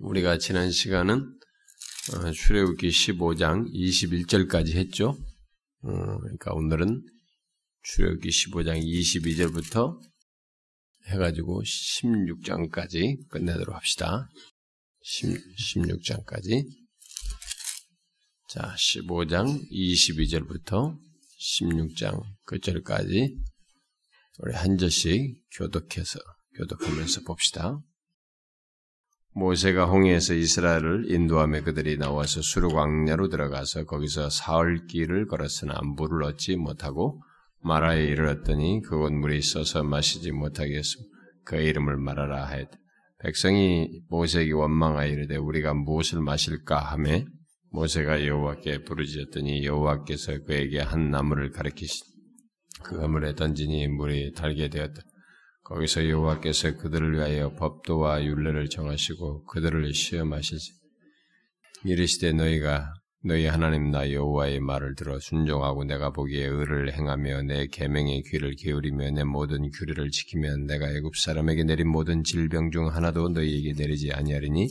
우리가 지난 시간은 어, 출애굽기 15장 21절까지 했죠. 어, 그러니까 오늘은 출애굽기 15장 22절부터 해가지고 16장까지 끝내도록 합시다. 16장까지. 자, 15장 22절부터 16장 끝절까지 우리 한 절씩 교독해서 교독하면서 봅시다. 모세가 홍해에서 이스라엘을 인도하며 그들이 나와서 수르 광야로 들어가서 거기서 사흘 길을 걸었으나 물을 얻지 못하고 마라에 이르렀더니 그곳 물이 있어서 마시지 못하게 했음. 그 이름을 말하라 하였다. 백성이 모세에게 원망하여 이르되 우리가 무엇을 마실까 하매 모세가 여호와께 부르짖었더니 여호와께서 그에게 한 나무를 가리키시 그 물에 던지니 물이 달게 되었다. 거기서 여호와께서 그들을 위하여 법도와 율례를 정하시고 그들을 시험하시지. 이르시되 너희가 너희 하나님 나 여호와의 말을 들어 순종하고 내가 보기에 의를 행하며 내 계명의 귀를 기울이며 내 모든 규례를 지키면 내가 애굽 사람에게 내린 모든 질병 중 하나도 너희에게 내리지 아니하리니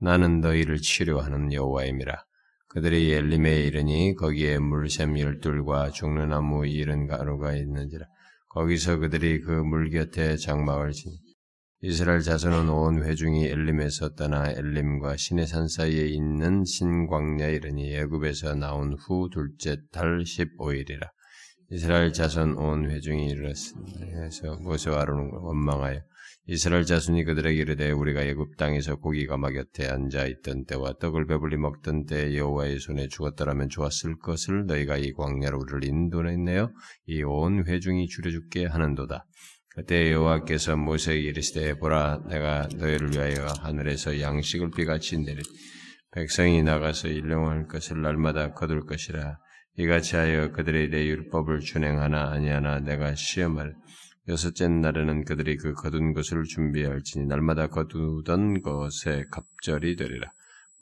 나는 너희를 치료하는 여호와임이라. 그들이 엘림에 이르니 거기에 물샘 열둘과 죽는 나무 이른 가루가 있는지라. 거기서 그들이 그 물 곁에 장막을 지니 이스라엘 자손은 온 회중이 엘림에서 떠나 엘림과 시내산 사이에 있는 신광야에 이르니 애굽에서 나온 후 둘째 달 15일이라. 이스라엘 자손 온 회중이 이르렀으니 해서 모세와 아론을 원망하여 이스라엘 자손이 그들에게 이르되 우리가 애굽 땅에서 고기가 막 곁에 앉아 있던 때와 떡을 배불리 먹던 때 여호와의 손에 죽었더라면 좋았을 것을 너희가 이 광야로 우리를 인도했네요. 이 온 회중이 줄여줄게 하는도다. 그때 여호와께서 모세에게 이르시되 보라 내가 너희를 위하여 하늘에서 양식을 비같이 내리. 백성이 나가서 일용할 것을 날마다 거둘 것이라. 이같이 하여 그들의 내 율법을 준행하나 아니하나 내가 시험할 여섯째 날에는 그들이 그 거둔 것을 준비할지니 날마다 거두던 것에 갑절이 되리라.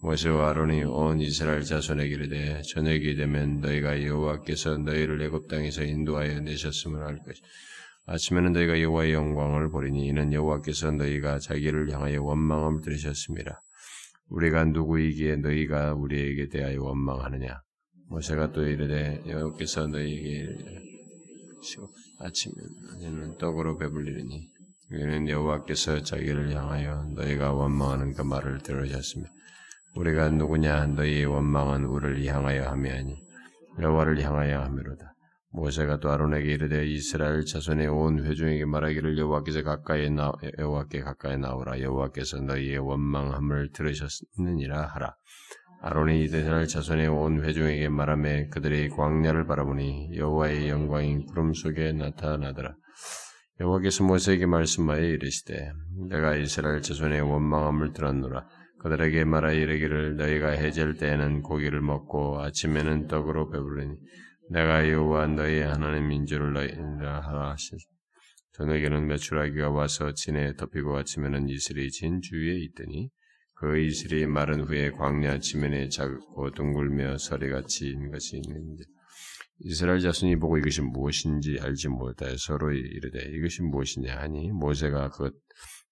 모세와 아론이 온 이스라엘 자손에게 이르되 저녁이 되면 너희가 여호와께서 너희를 애굽 땅에서 인도하여 내셨음을 알 것이. 아침에는 너희가 여호와의 영광을 보리니 이는 여호와께서 너희가 자기를 향하여 원망함을 들으셨습니다. 우리가 누구이기에 너희가 우리에게 대하여 원망하느냐? 모세가 또 이르되 여호와께서 너희에게 아침에는 떡으로 배불리니 이는 여호와께서 자기를 향하여 너희가 원망하는 그 말을 들으셨습니다. 우리가 누구냐 너희의 원망은 우리를 향하여 함이아니 여호와를 향하여 함이로다. 모세가 또 아론에게 이르되 이스라엘 자손의 온 회중에게 말하기를 여호와께서 가까이 나 여호와께 가까이 나오라 여호와께서 너희의 원망함을 들으셨느니라 하라. 아론이 이스라엘 자손의 온 회중에게 말하며 그들의 광야를 바라보니 여호와의 영광이 구름 속에 나타나더라. 여호와께서 모세에게 말씀하여 이르시되 내가 이스라엘 자손의 원망함을 들었노라. 그들에게 말하여 이르기를 너희가 해질 때에는 고기를 먹고 아침에는 떡으로 배부르니 내가 여호와 너희 하나님인 줄을 너희라 하시니 저녁에는 메추라기가 와서 진에 덮이고 아침에는 이슬이 진 주위에 있더니 그 이슬이 마른 후에 광야 지면에 작고 둥글며 서리같이 인 것이 있는데 이스라엘 자손이 보고 이것이 무엇인지 알지 못하여 서로 이르되 이것이 무엇이냐 하니 모세가 그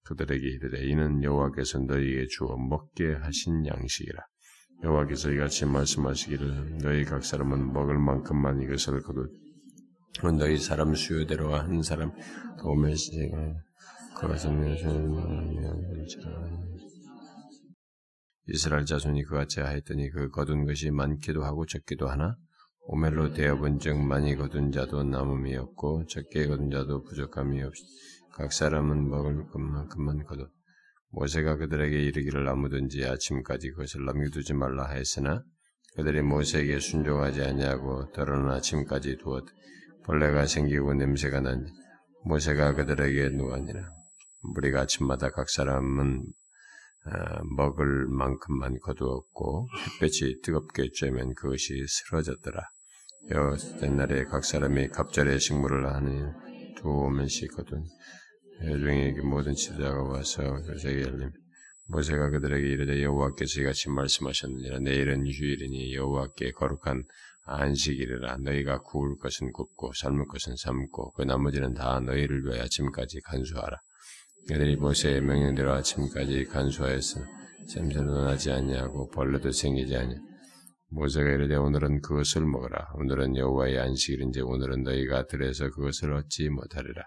그들에게 이르되 이는 여호와께서 너희에게 주어 먹게 하신 양식이라. 여호와께서 이같이 말씀하시기를 너희 각 사람은 먹을 만큼만 이것을 거두 너희 사람 수요대로 한 사람 도매시가 그것은 이스라엘 자손이 그같이 하였더니 그 거둔 것이 많기도 하고 적기도 하나? 오멜로 되어본즉 많이 거둔 자도 남음이 없고 적게 거둔 자도 부족함이 없이 각 사람은 먹을 것만큼만 거둬 모세가 그들에게 이르기를 아무든지 아침까지 그것을 남겨두지 말라 하였으나 그들이 모세에게 순종하지 아니하고 더러는 아침까지 두었 벌레가 생기고 냄새가 난 모세가 그들에게 누하니라. 우리가 아침마다 각 사람은 아, 먹을 만큼만 거두었고 햇볕이 뜨겁게 쬐면 그것이 쓰러졌더라. 여섯 날에 각 사람이 갑절의 식물을 하는 두 오면씩 거둔 여중에게 모든 지도자가 와서 그에게 열림. 모세가 그들에게 이르되 여호와께서 이같이 말씀하셨느니라. 내일은 휴일이니 여호와께 거룩한 안식일이라. 너희가 구울 것은 굽고 삶을 것은 삶고 그 나머지는 다 너희를 위하여 아침까지 간수하라 그들이 모세의 명령대로 아침까지 간수하였으나 샘새도 나지 아니하고 벌레도 생기지 아니. 모세가 이르되 오늘은 그것을 먹어라. 오늘은 여호와의 안식일인지 오늘은 너희가 들에서 그것을 얻지 못하리라.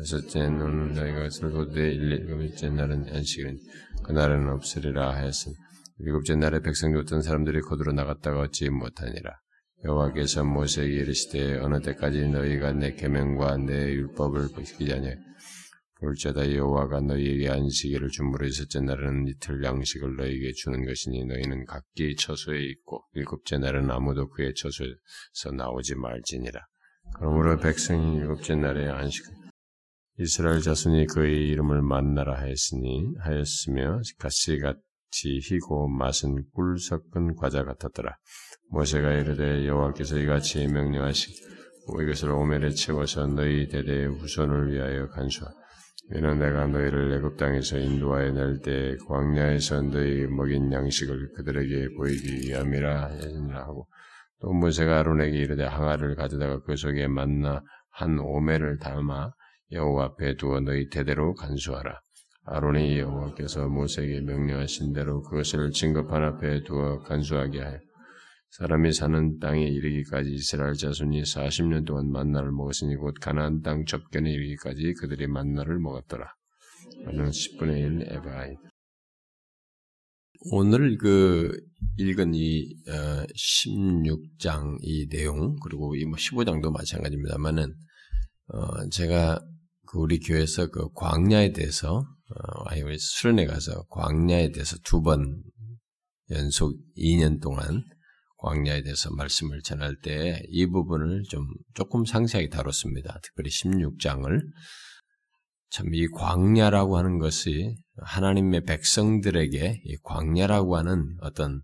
여섯째는 오늘 너희가 그것을 거두되 일곱째 날은 안식일인 그날은 없으리라 하였으니 일곱째 날에 백성들 어떤 사람들이 거두러 나갔다가 얻지 못하니라. 여호와께서 모세에게 이르시되 어느 때까지 너희가 내 계명과 내 율법을 지키지 아니하 볼자다 여호와가 너희에게 안식일을 준물로 있었째 날은 이틀 양식을 너희에게 주는 것이니 너희는 각기 처소에 있고 일곱째 날은 아무도 그의 처소에서 나오지 말지니라. 그러므로 백성이 일곱째 날에 안식 이스라엘 자손이 그의 이름을 만나라 하였으니 하였으며 가시 같이 희고 맛은 꿀 섞은 과자 같았더라. 모세가 이르되 여호와께서 이같이 명령하시고 이것을 오멜에 채워서 너희 대대의 후손을 위하여 간수하 이는 내가 너희를 애굽 땅에서 인도하여 낼 때 광야에서 너희 먹인 양식을 그들에게 보이기 위함이라 하고 또 모세가 아론에게 이르되 항아를 가져다가 그 속에 만나 한 오매를 담아 여호와 앞에 두어 너희 대대로 간수하라. 아론이 여호와께서 모세에게 명령하신 대로 그것을 증거판 앞에 두어 간수하게 하여 사람이 사는 땅에 이르기까지 이스라엘 자손이 40년 동안 만나를 먹었으니 곧 가나안 땅 접견에 이르기까지 그들이 만나를 먹었더라. 오늘 10분의 1 에바이. 오늘 그 읽은 이 16장 어, 이 내용 그리고 이 15장도 뭐 마찬가지입니다만은 어 제가 그 우리 교회에서 그 광야에 대해서 어 아니 우리 수련회 가서 광야에 대해서 두 번 연속 2년 동안 광야에 대해서 말씀을 전할 때 이 부분을 좀 조금 상세하게 다뤘습니다. 특별히 16장을. 참 이 광야라고 하는 것이 하나님의 백성들에게 이 광야라고 하는 어떤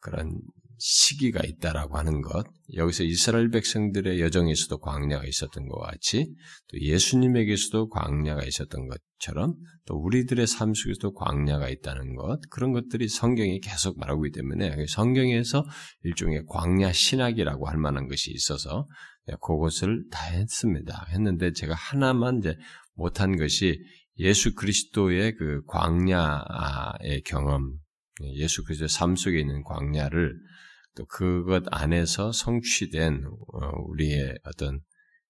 그런 시기가 있다라고 하는 것, 여기서 이스라엘 백성들의 여정에서도 광야가 있었던 것 같이 또 예수님에게서도 광야가 있었던 것 처럼 또 우리들의 삶 속에서도 광야가 있다는 것, 그런 것들이 성경이 계속 말하고 있기 때문에 성경에서 일종의 광야 신학이라고 할 만한 것이 있어서 그것을 다 했습니다. 했는데 제가 하나만 이제 못한 것이 예수 그리스도의 그 광야의 경험, 예수 그리스도의 삶 속에 있는 광야를 또 그것 안에서 성취된 어, 우리의 어떤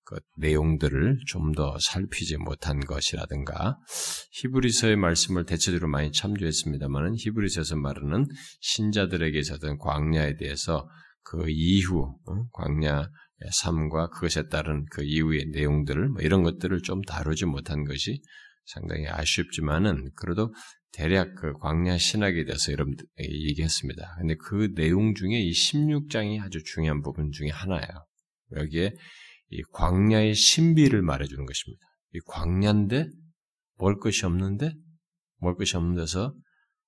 그 내용들을 좀 더 살피지 못한 것이라든가 히브리서의 말씀을 대체적으로 많이 참조했습니다만은 히브리서에서 말하는 신자들에게 있었던 광야에 대해서 그 이후 어, 광야의 삶과 그것에 따른 그 이후의 내용들을 뭐 이런 것들을 좀 다루지 못한 것이 상당히 아쉽지만은 그래도 대략 그 광야 신학에 대해서 여러분들 얘기했습니다. 근데 그 내용 중에 이 16장이 아주 중요한 부분 중에 하나예요. 여기에 이 광야의 신비를 말해주는 것입니다. 이 광야인데 먹을 것이 없는데 먹을 것이 없는 데서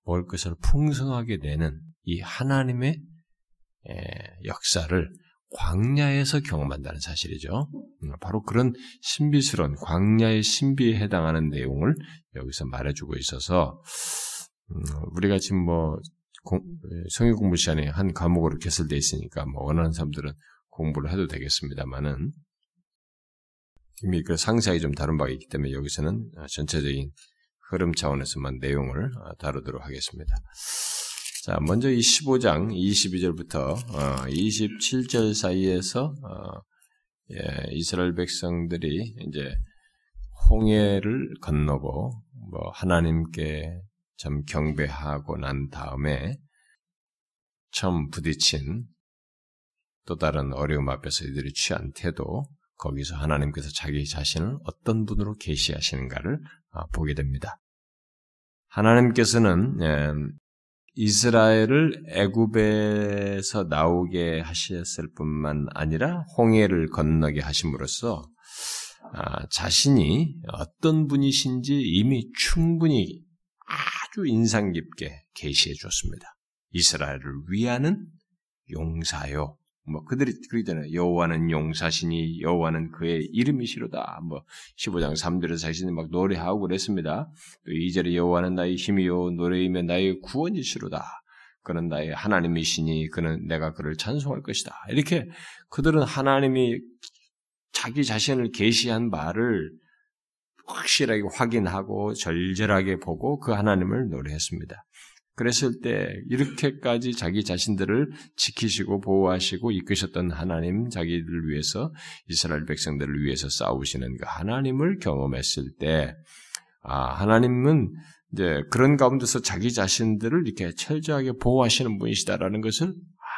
먹을 것을 풍성하게 내는 이 하나님의 역사를 광야에서 경험한다는 사실이죠. 음, 바로 그런 신비스러운 광야의 신비에 해당하는 내용을 여기서 말해주고 있어서 음, 우리가 지금 뭐 성경 공부 시간에 한 과목으로 개설되어 있으니까 뭐 원하는 사람들은 공부를 해도 되겠습니다만은 이미 그 상세하게 좀 다룬 바가 있기 때문에 여기서는 전체적인 흐름 차원에서만 내용을 다루도록 하겠습니다. 자, 먼저 이 15장 22절부터 어, 27절 사이에서 어, 예, 이스라엘 백성들이 이제 홍해를 건너고 뭐 하나님께 참 경배하고 난 다음에 처음 부딪힌 또 다른 어려움 앞에서 이들이 취한 태도 거기서 하나님께서 자기 자신을 어떤 분으로 계시하시는가를 아, 보게 됩니다. 하나님께서는 예, 이스라엘을 애굽에서 나오게 하셨을 뿐만 아니라 홍해를 건너게 하심으로써 아, 자신이 어떤 분이신지 이미 충분히 아주 인상 깊게 계시해 줬습니다. 이스라엘을 위하는 용사요. 뭐 그들이 그러잖아요. 여호와는 용사시니 여호와는 그의 이름이시로다. 뭐 15장 3절에서 자신이 막 노래하고 그랬습니다. 또 2절에 여호와는 나의 힘이요 노래이며 나의 구원이시로다. 그는 나의 하나님이시니 그는 내가 그를 찬송할 것이다. 이렇게 그들은 하나님이 자기 자신을 계시한 바를 확실하게 확인하고 절절하게 보고 그 하나님을 노래했습니다. 그랬을 때 이렇게까지 자기 자신들을 지키시고 보호하시고 이끄셨던 하나님, 자기를 위해서 이스라엘 백성들을 위해서 싸우시는 그 하나님을 경험했을 때, 아 하나님은 이제 그런 가운데서 자기 자신들을 이렇게 철저하게 보호하시는 분이시다라는 것을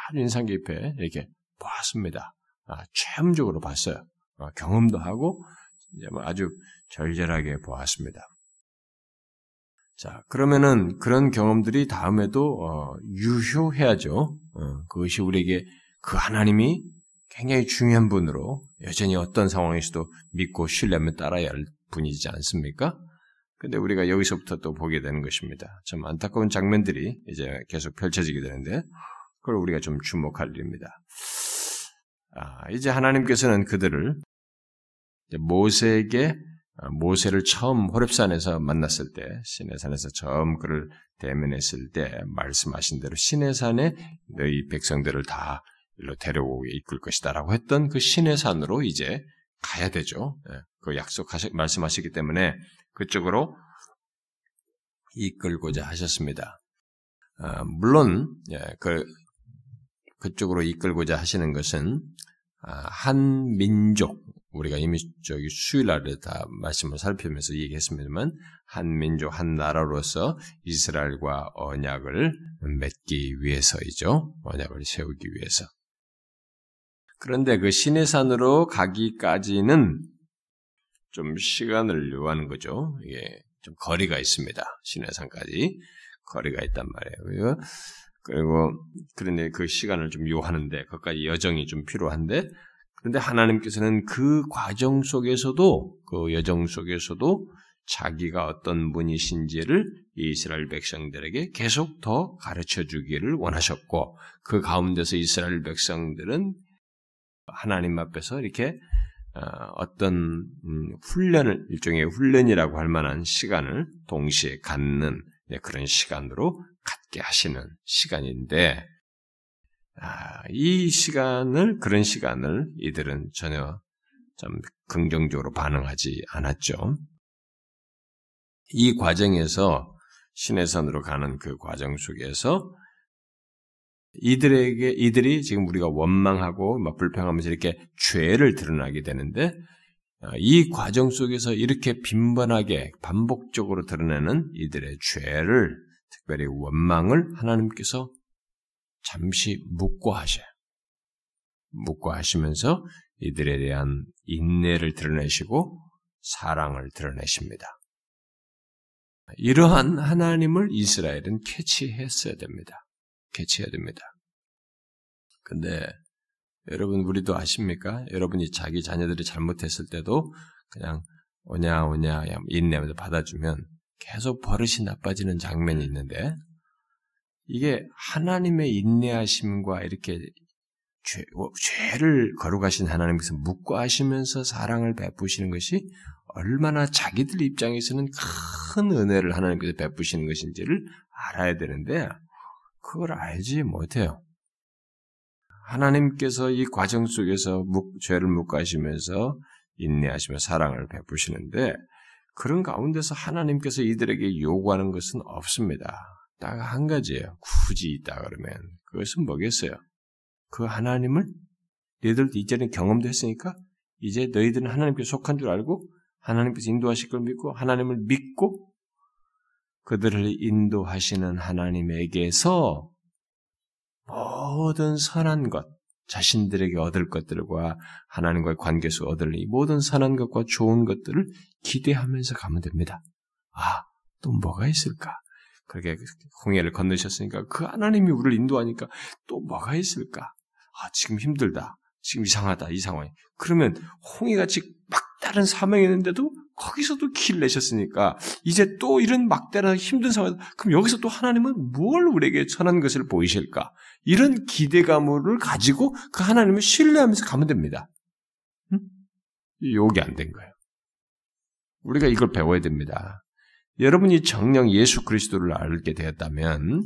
아주 인상 깊게 이렇게 보았습니다. 아, 체험적으로 봤어요. 아, 경험도 하고 뭐 아주 절절하게 보았습니다. 자, 그러면은 그런 경험들이 다음에도 어, 유효해야죠. 어, 그것이 우리에게 그 하나님이 굉장히 중요한 분으로 여전히 어떤 상황에서도 믿고 신뢰하며 따라야 할 분이지 않습니까? 근데 우리가 여기서부터 또 보게 되는 것입니다. 좀 안타까운 장면들이 이제 계속 펼쳐지게 되는데, 그걸 우리가 좀 주목할 일입니다. 아, 이제 하나님께서는 그들을 모세에게 어, 모세를 처음 호렙산에서 만났을 때, 시내산에서 처음 그를 대면했을 때 말씀하신 대로 시내산에 너희 백성들을 다 일로 데려오게 이끌 것이다라고 했던 그 시내산으로 이제 가야 되죠. 예, 그 약속하시 말씀하시기 때문에 그쪽으로 이끌고자 하셨습니다. 아, 물론 예, 그 그쪽으로 이끌고자 하시는 것은 아, 한 민족 우리가 이미 저기 수요일 날에 다 말씀을 살피면서 얘기했습니다만 한 민족 한 나라로서 이스라엘과 언약을 맺기 위해서이죠. 언약을 세우기 위해서. 그런데 그 시내산으로 가기까지는 좀 시간을 요하는 거죠. 이게 좀 거리가 있습니다. 시내산까지 거리가 있단 말이에요. 그리고 그런데 그 시간을 좀 요하는데 그까지 여정이 좀 필요한데 그런데 하나님께서는 그 과정 속에서도 그 여정 속에서도 자기가 어떤 분이신지를 이스라엘 백성들에게 계속 더 가르쳐 주기를 원하셨고 그 가운데서 이스라엘 백성들은 하나님 앞에서 이렇게 어, 어떤 음, 훈련을 일종의 훈련이라고 할 만한 시간을 동시에 갖는 그런 시간으로 갖게 하시는 시간인데 아, 이 시간을 그런 시간을 이들은 전혀 좀 긍정적으로 반응하지 않았죠. 이 과정에서 신해선으로 가는 그 과정 속에서 이들에게 이들이 지금 우리가 원망하고 막 불평하면서 이렇게 죄를 드러나게 되는데 아, 이 과정 속에서 이렇게 빈번하게 반복적으로 드러내는 이들의 죄를 특별히 원망을 하나님께서 잠시 묵고 하셔요. 묵고 하시면서 이들에 대한 인내를 드러내시고 사랑을 드러내십니다. 이러한 하나님을 이스라엘은 캐치했어야 됩니다. 캐치해야 됩니다. 근데 여러분 우리도 아십니까? 여러분이 자기 자녀들이 잘못했을 때도 그냥 오냐 오냐 인내하면서 받아주면 계속 버릇이 나빠지는 장면이 있는데 이게 하나님의 인내하심과 이렇게 죄, 어, 죄를 거룩하신 하나님께서 묵과하시면서 사랑을 베푸시는 것이 얼마나 자기들 입장에서는 큰 은혜를 하나님께서 베푸시는 것인지를 알아야 되는데 그걸 알지 못해요. 하나님께서 이 과정 속에서 묵, 죄를 묵과하시면서 인내하시며 사랑을 베푸시는데 그런 가운데서 하나님께서 이들에게 요구하는 것은 없습니다. 딱 한 가지예요. 굳이 있다 그러면 그것은 뭐겠어요? 그 하나님을 너희들도 이전에 경험도 했으니까 이제 너희들은 하나님께 속한 줄 알고 하나님께서 인도하실 걸 믿고 하나님을 믿고 그들을 인도하시는 하나님에게서 모든 선한 것, 자신들에게 얻을 것들과 하나님과의 관계에서 얻을 이 모든 선한 것과 좋은 것들을 기대하면서 가면 됩니다. 아, 또 뭐가 있을까? 그렇게 홍해를 건너셨으니까 그 하나님이 우리를 인도하니까 또 뭐가 있을까? 아, 지금 힘들다. 지금 이상하다. 이 상황이. 그러면 홍해같이 막다른 사명이 있는데도 거기서도 길 내셨으니까 이제 또 이런 막다른 힘든 상황 그럼 여기서 또 하나님은 뭘 우리에게 천한 것을 보이실까? 이런 기대감을 가지고 그 하나님을 신뢰하면서 가면 됩니다. 응? 욕이 안된 거예요. 우리가 이걸 배워야 됩니다. 여러분이 정령 예수 그리스도를 알게 되었다면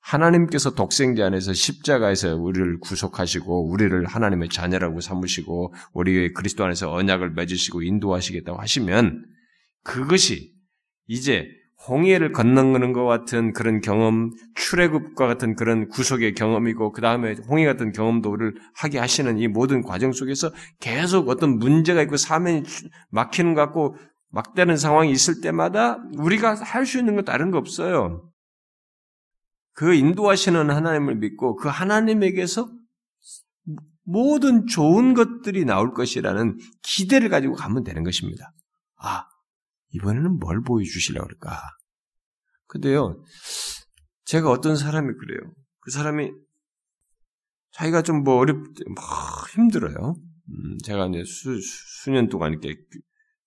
하나님께서 독생자 안에서 십자가에서 우리를 구속하시고 우리를 하나님의 자녀라고 삼으시고 우리의 그리스도 안에서 언약을 맺으시고 인도하시겠다고 하시면 그것이 이제 홍해를 건너는 것 같은 그런 경험, 출애굽과 같은 그런 구속의 경험이고 그 다음에 홍해 같은 경험도 우리를 하게 하시는 이 모든 과정 속에서 계속 어떤 문제가 있고 사면이 막히는 것 같고 막대는 상황이 있을 때마다 우리가 할 수 있는 건 다른 거 없어요. 그 인도하시는 하나님을 믿고 그 하나님에게서 모든 좋은 것들이 나올 것이라는 기대를 가지고 가면 되는 것입니다. 아, 이번에는 뭘 보여주시려고 그럴까? 근데요, 제가 어떤 사람이 그래요. 그 사람이 자기가 좀 뭐 어렵, 뭐 힘들어요. 음, 제가 이제 수, 수년 동안 이렇게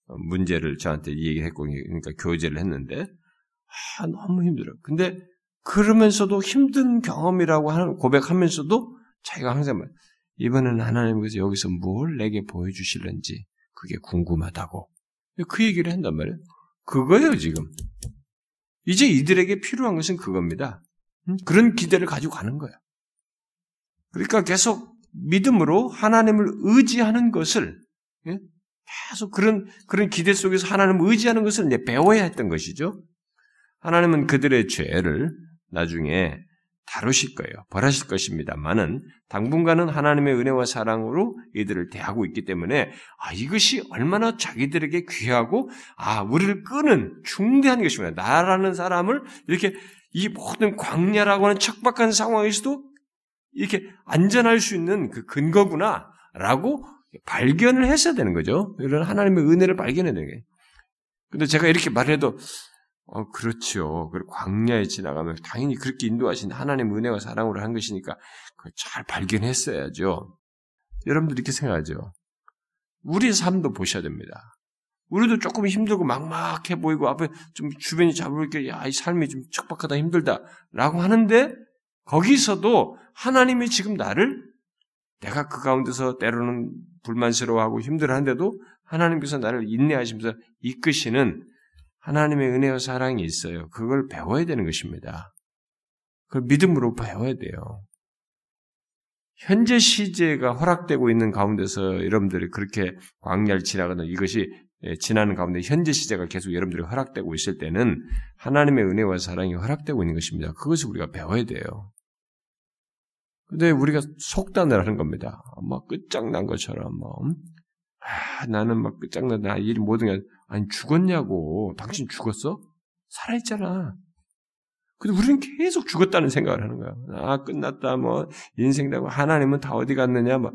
문제를 저한테 얘기했고, 그러니까 교제를 했는데, 아, 너무 힘들어요. 근데 그러면서도 힘든 경험이라고 하는 고백하면서도 자기가 항상 말, 이번에는 하나님께서 여기서 뭘 내게 보여주실는지 그게 궁금하다고. 그 얘기를 한단 말이에요. 그거예요, 지금. 이제 이들에게 필요한 것은 그겁니다. 그런 기대를 가지고 가는 거예요. 그러니까 계속 믿음으로 하나님을 의지하는 것을 예? 계속 그런 그런 기대 속에서 하나님을 의지하는 것을 이제 배워야 했던 것이죠. 하나님은 그들의 죄를 나중에 다루실 거예요. 벌하실 것입니다만은 당분간은 하나님의 은혜와 사랑으로 이들을 대하고 있기 때문에 아 이것이 얼마나 자기들에게 귀하고 아 우리를 끄는 중대한 것입니다. 나라는 사람을 이렇게 이 모든 광야라고 하는 척박한 상황에서도 이렇게 안전할 수 있는 그 근거구나라고 발견을 했어야 되는 거죠. 이런 하나님의 은혜를 발견해야 되는 거예요. 근데 제가 이렇게 말해도 어, 그렇죠. 그리고 광야에 지나가면 당연히 그렇게 인도하신 하나님 은혜와 사랑으로 한 것이니까 잘 발견했어야죠. 여러분들 이렇게 생각하죠. 우리 삶도 보셔야 됩니다. 우리도 조금 힘들고 막막해 보이고 앞에 좀 주변이 잡을게 야, 이 삶이 좀 척박하다 힘들다 라고 하는데 거기서도 하나님이 지금 나를 내가 그 가운데서 때로는 불만스러워하고 힘들어한데도 하나님께서 나를 인내하시면서 이끄시는 하나님의 은혜와 사랑이 있어요. 그걸 배워야 되는 것입니다. 그걸 믿음으로 배워야 돼요. 현재 시제가 허락되고 있는 가운데서 여러분들이 그렇게 광야를 지나가는 이것이 예, 지나는 가운데 현재 시제가 계속 여러분들이 허락되고 있을 때는 하나님의 은혜와 사랑이 허락되고 있는 것입니다. 그것을 우리가 배워야 돼요. 근데 우리가 속단을 하는 겁니다. 막 끝장난 것처럼, 뭐, 아, 나는 막나일 모든 게 아니 죽었냐고. 당신 죽었어? 살아있잖아. 근데 우리는 계속 죽었다는 생각을 하는 거야. 아 끝났다 뭐 인생다고 하나님은 다 어디 갔느냐 뭐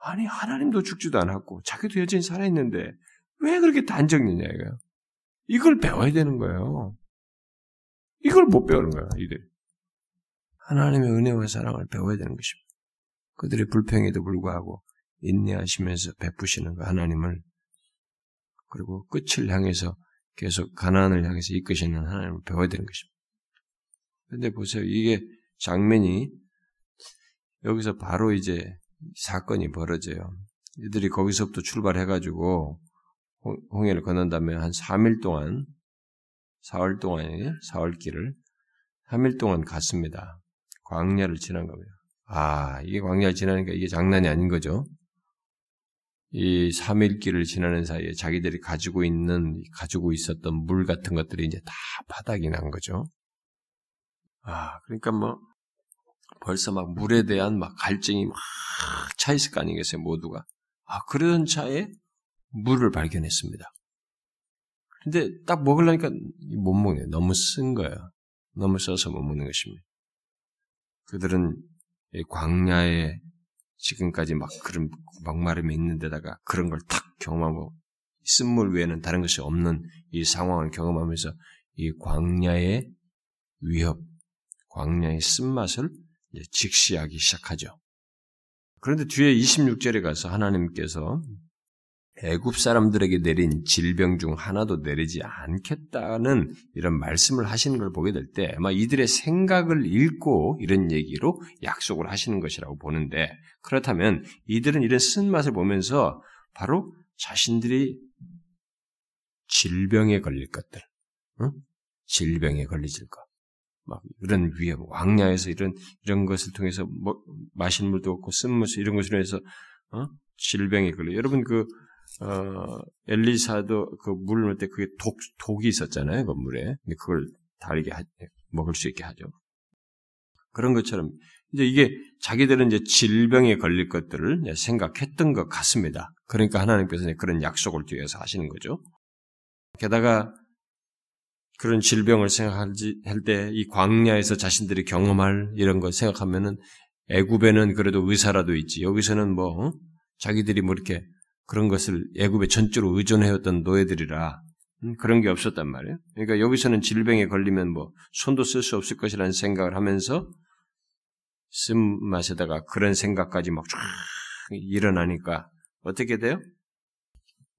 아니 하나님도 죽지도 않았고 자기도 여전히 살아있는데 왜 그렇게 단정이냐 이거야. 이걸 배워야 되는 거예요. 이걸 못 배우는 거야 이들. 하나님의 은혜와 사랑을 배워야 되는 것입니다. 그들의 불평에도 불구하고 인내하시면서 베푸시는 그 하나님을 그리고 끝을 향해서 계속 가난을 향해서 이끄시는 하나님을 배워야 되는 것입니다. 근데 보세요. 이게 장면이 여기서 바로 이제 사건이 벌어져요. 이들이 거기서부터 출발해가지고 홍해를 건넌 다음에 한 3일 동안, 4월 동안에 4월 길을 3일 동안 갔습니다. 광야를 지난 겁니다. 아, 이게 광야를 지나니까 이게 장난이 아닌 거죠. 이 3일 길을 지나는 사이에 자기들이 가지고 있는, 가지고 있었던 물 같은 것들이 이제 다 바닥이 난 거죠. 아, 그러니까 뭐, 벌써 막 물에 대한 막 갈증이 막 차 있을 거 아니겠어요, 모두가. 아, 그런 차에 물을 발견했습니다. 근데 딱 먹으려니까 못 먹네. 너무 쓴 거예요. 너무 써서 못 먹는 것입니다. 그들은 광야에 지금까지 막 그런 막마름이 있는 데다가 그런 걸 탁 경험하고 쓴물 외에는 다른 것이 없는 이 상황을 경험하면서 이 광야의 위협, 광야의 쓴맛을 직시하기 시작하죠. 그런데 뒤에 26절에 가서 하나님께서 애굽 사람들에게 내린 질병 중 하나도 내리지 않겠다는 이런 말씀을 하시는 걸 보게 될 때 아마 이들의 생각을 읽고 이런 얘기로 약속을 하시는 것이라고 보는데 그렇다면 이들은 이런 쓴맛을 보면서 바로 자신들이 질병에 걸릴 것들, 응? 질병에 걸리질 것, 막 이런 위협, 왕야에서 이런 이런 것을 통해서 뭐, 마신 물도 없고 쓴물 이런 것으로 해서 어? 질병에 걸려. 여러분 그 어, 엘리사도 그 물을 넣을 때 그게 독, 독이 있었잖아요, 그 물에. 근데 그걸 달게 하, 먹을 수 있게 하죠. 그런 것처럼 이제 이게 자기들은 이제 질병에 걸릴 것들을 생각했던 것 같습니다. 그러니까 하나님께서 그런 약속을 뒤에서 하시는 거죠. 게다가 그런 질병을 생각할 때 이 광야에서 자신들이 경험할 이런 걸 생각하면은 애굽에는 그래도 의사라도 있지. 여기서는 뭐 어? 자기들이 뭐 이렇게 그런 것을 애굽에 전적으로 의존해왔던 노예들이라 음, 그런 게 없었단 말이에요. 그러니까 여기서는 질병에 걸리면 뭐 손도 쓸 수 없을 것이라는 생각을 하면서 쓴맛에다가 그런 생각까지 막 쫙 일어나니까 어떻게 돼요?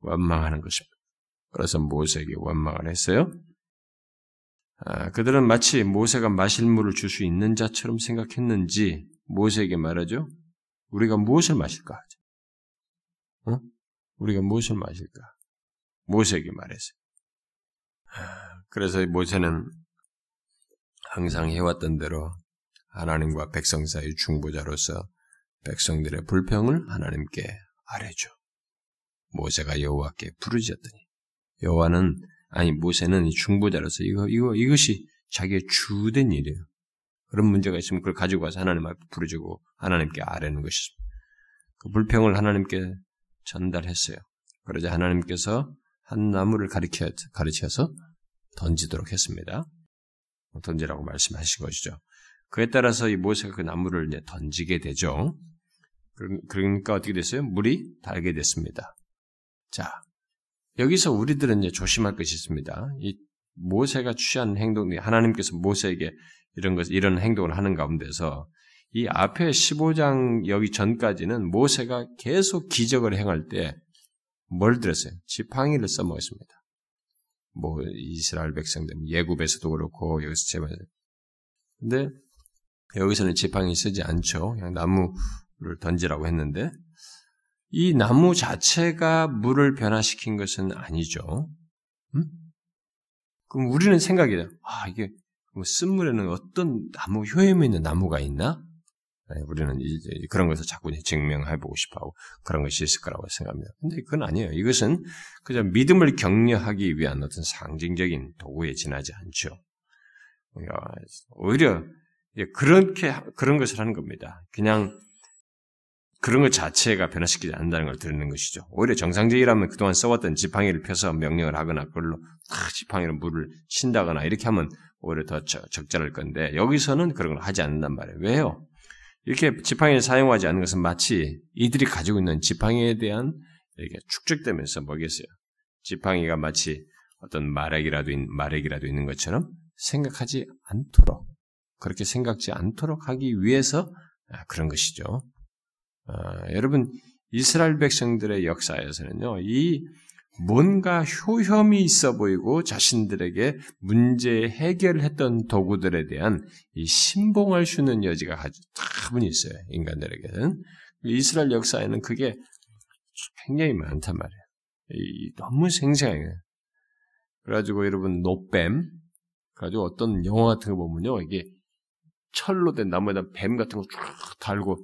원망하는 것입니다. 그래서 모세에게 원망을 했어요. 아, 그들은 마치 모세가 마실 물을 줄 수 있는 자처럼 생각했는지 모세에게 말하죠. 우리가 무엇을 마실까? 어? 우리가 무엇을 마실까? 모세에게 말했어요. 아, 그래서 모세는 항상 해왔던 대로 하나님과 백성 사이 중보자로서 백성들의 불평을 하나님께 아뢰죠. 모세가 여호와께 부르짖었더니 여호와는 아니 모세는 중보자로서 이거 이거 이것이 자기의 주된 일이에요. 그런 문제가 있으면 그걸 가지고 와서 하나님 앞에 부르짖고 하나님께 아뢰는 것이습니다. 그 불평을 하나님께 전달했어요. 그러자 하나님께서 한 나무를 가르쳐서 던지도록 했습니다. 던지라고 말씀하신 것이죠. 그에 따라서 이 모세가 그 나무를 이제 던지게 되죠. 그러니까 어떻게 됐어요? 물이 달게 됐습니다. 자, 여기서 우리들은 이제 조심할 것이 있습니다. 이 모세가 취한 행동, 하나님께서 모세에게 이런 것, 이런 행동을 하는 가운데서 이 앞에 15장 여기 전까지는 모세가 계속 기적을 행할 때 뭘 들었어요? 지팡이를 써먹었습니다. 뭐 이스라엘 백성들 예굽에서도 그렇고 여기서 제발 근데 여기서는 지팡이 쓰지 않죠. 그냥 나무를 던지라고 했는데 이 나무 자체가 물을 변화시킨 것은 아니죠. 음? 그럼 우리는 생각이에요. 아, 이게 뭐 쓴물에는 어떤 나무, 효염이 있는 나무가 있나? 네, 우리는 이제 그런 것을 자꾸 증명해보고 싶어하고 그런 것이 있을 거라고 생각합니다. 근데 그건 아니에요. 이것은 그저 믿음을 격려하기 위한 어떤 상징적인 도구에 지나지 않죠. 오히려 그렇게, 그런 것을 하는 겁니다. 그냥 그런 것 자체가 변화시키지 않는다는 걸 드리는 것이죠. 오히려 정상적이라면 그동안 써왔던 지팡이를 펴서 명령을 하거나 그걸로 탁 지팡이로 물을 친다거나 이렇게 하면 오히려 더 적절할 건데 여기서는 그런 걸 하지 않는단 말이에요. 왜요? 이렇게 지팡이를 사용하지 않는 것은 마치 이들이 가지고 있는 지팡이에 대한 이렇게 축적되면서 뭐겠어요? 지팡이가 마치 어떤 마렉이라도, 마렉이라도 있는 것처럼 생각하지 않도록 그렇게 생각지 않도록 하기 위해서 아, 그런 것이죠. 아, 여러분 이스라엘 백성들의 역사에서는요, 이 뭔가 효험이 있어 보이고 자신들에게 문제 해결했던 도구들에 대한 이 신봉할 수 있는 여지가 아주 다분히 있어요. 인간들에게는 이스라엘 역사에는 그게 굉장히 많단 말이에요. 이, 너무 생생해요. 그래가지고 여러분 노뱀, 그래가지고 어떤 영화 같은 거 보면요, 이게 철로 된 나무에다 뱀 같은 거쫙 달고